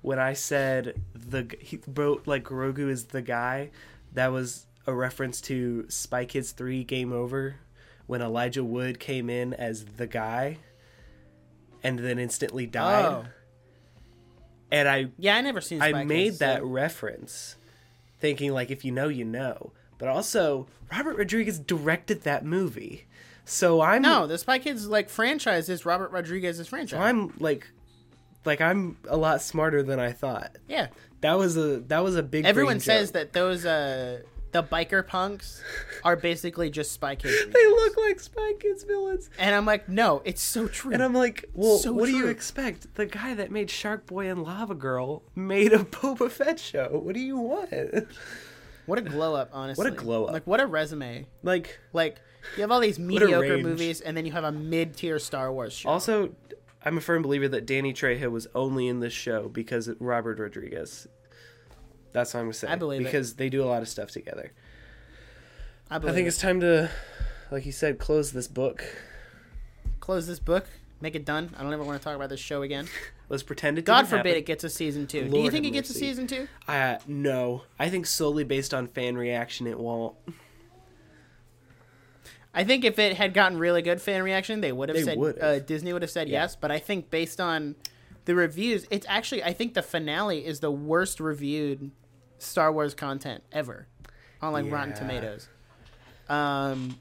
when I said the he, bro like Grogu is the guy, that was a reference to Spy Kids 3 Game Over when Elijah Wood came in as the guy and then instantly died. Oh. And I Yeah, I never seen. I Spy made Kids, that so- reference thinking like if you know you know. But also Robert Rodriguez directed that movie. So I'm No, the Spy Kids like franchise is Robert Rodriguez's franchise. so I'm like like I'm a lot smarter than I thought. yeah, That was a that was a big everyone says joke. that those uh the biker punks are basically just Spy Kids. they look like Spy Kids villains. and I'm like, no, it's so true. And I'm like, well, So what do you expect? The guy that made Shark Boy and Lava Girl made a Boba Fett show. What do you want? what a glow up, honestly. What a glow up. Like what a resume. Like Like you have all these mediocre movies, and then you have a mid-tier Star Wars show. Also, I'm a firm believer that Danny Trejo was only in this show because of Robert Rodriguez. That's what I'm gonna say. I believe it. because they do a lot of stuff together. I, believe. I think it. it's time to, like you said, close this book. close this book, make it done. I don't ever want to talk about this show again. Let's pretend it. God forbid happen. it gets a season two. Do you think it gets a season two? Uh, no, I think solely based on fan reaction, it won't. I think if it had gotten really good fan reaction, they would have They said would've. uh, Disney would have said Yeah. yes. But I think based on the reviews, it's actually I think the finale is the worst reviewed Star Wars content ever on like Rotten Tomatoes. Um,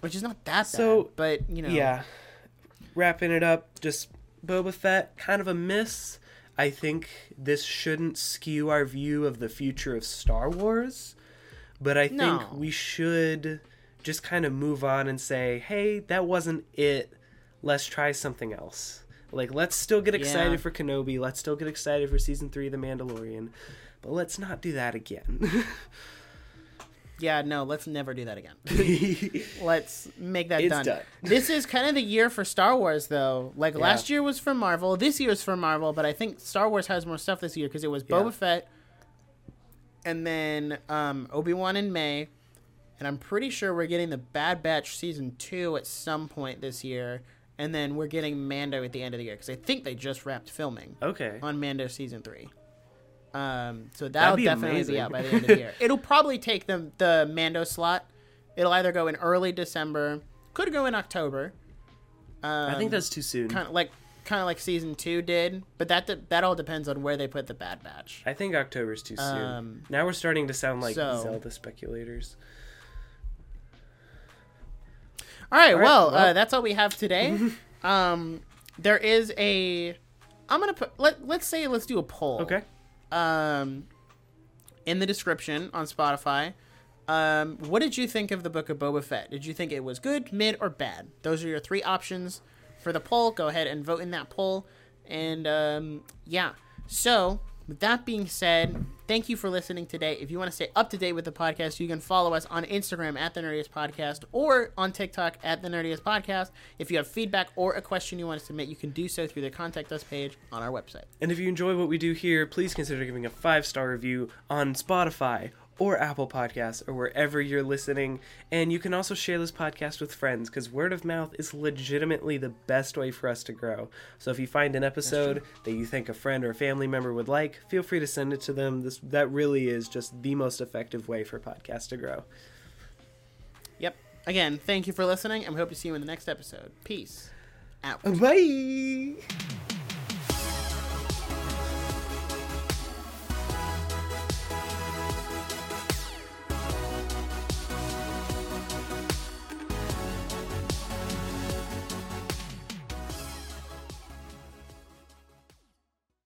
which is not that So, bad, but you know, Yeah. Wrapping it up, just Boba Fett, kind of a miss. I think this shouldn't skew our view of the future of Star Wars, but I think No. we should just kind of move on and say, hey, that wasn't it. Let's try something else. Like, let's still get excited Yeah. for Kenobi. Let's still get excited for season three of The Mandalorian. But let's not do that again. yeah, no, let's never do that again. Let's make that done. done. this is kind of the year for Star Wars, though. Like Yeah. last year was for Marvel, this year's for Marvel, but I think Star Wars has more stuff this year because it was Yeah. Boba Fett, and then um, Obi Wan in May, and I'm pretty sure we're getting the Bad Batch season two at some point this year, and then we're getting Mando at the end of the year because I think they just wrapped filming okay. on Mando season three. Um, so that'll be definitely amazing. be out by the end of the year. It'll probably take them the Mando slot. It'll either go in early December, could go in October. Um, I think that's too soon. kind of like kind of like season two did, but that de- that all depends on where they put the Bad Batch. I think October's too soon. Um, now we're starting to sound like so- Zelda speculators. All right, All right, well, well. Uh, that's all we have today. um, there is a. I'm gonna put let let's say let's do a poll. Okay. um, in the description on Spotify. Um, what did you think of the Book of Boba Fett? Did you think it was good, mid, or bad? Those are your three options for the poll. Go ahead and vote in that poll. And um, yeah, so with that being said, thank you for listening today. If you want to stay up to date with the podcast, you can follow us on Instagram at the Nerdiest Podcast or on TikTok at the Nerdiest Podcast. If you have feedback or a question you want to submit, you can do so through the contact us page on our website. And if you enjoy what we do here, please consider giving a five star review on Spotify or Apple Podcasts or wherever you're listening. And you can also share this podcast with friends because word of mouth is legitimately the best way for us to grow. So if you find an episode that you think a friend or a family member would like, feel free to send it to them. This that really is just the most effective way for podcasts to grow. Yep. Again, thank you for listening, and we hope to see you in the next episode. Peace. Out. Bye.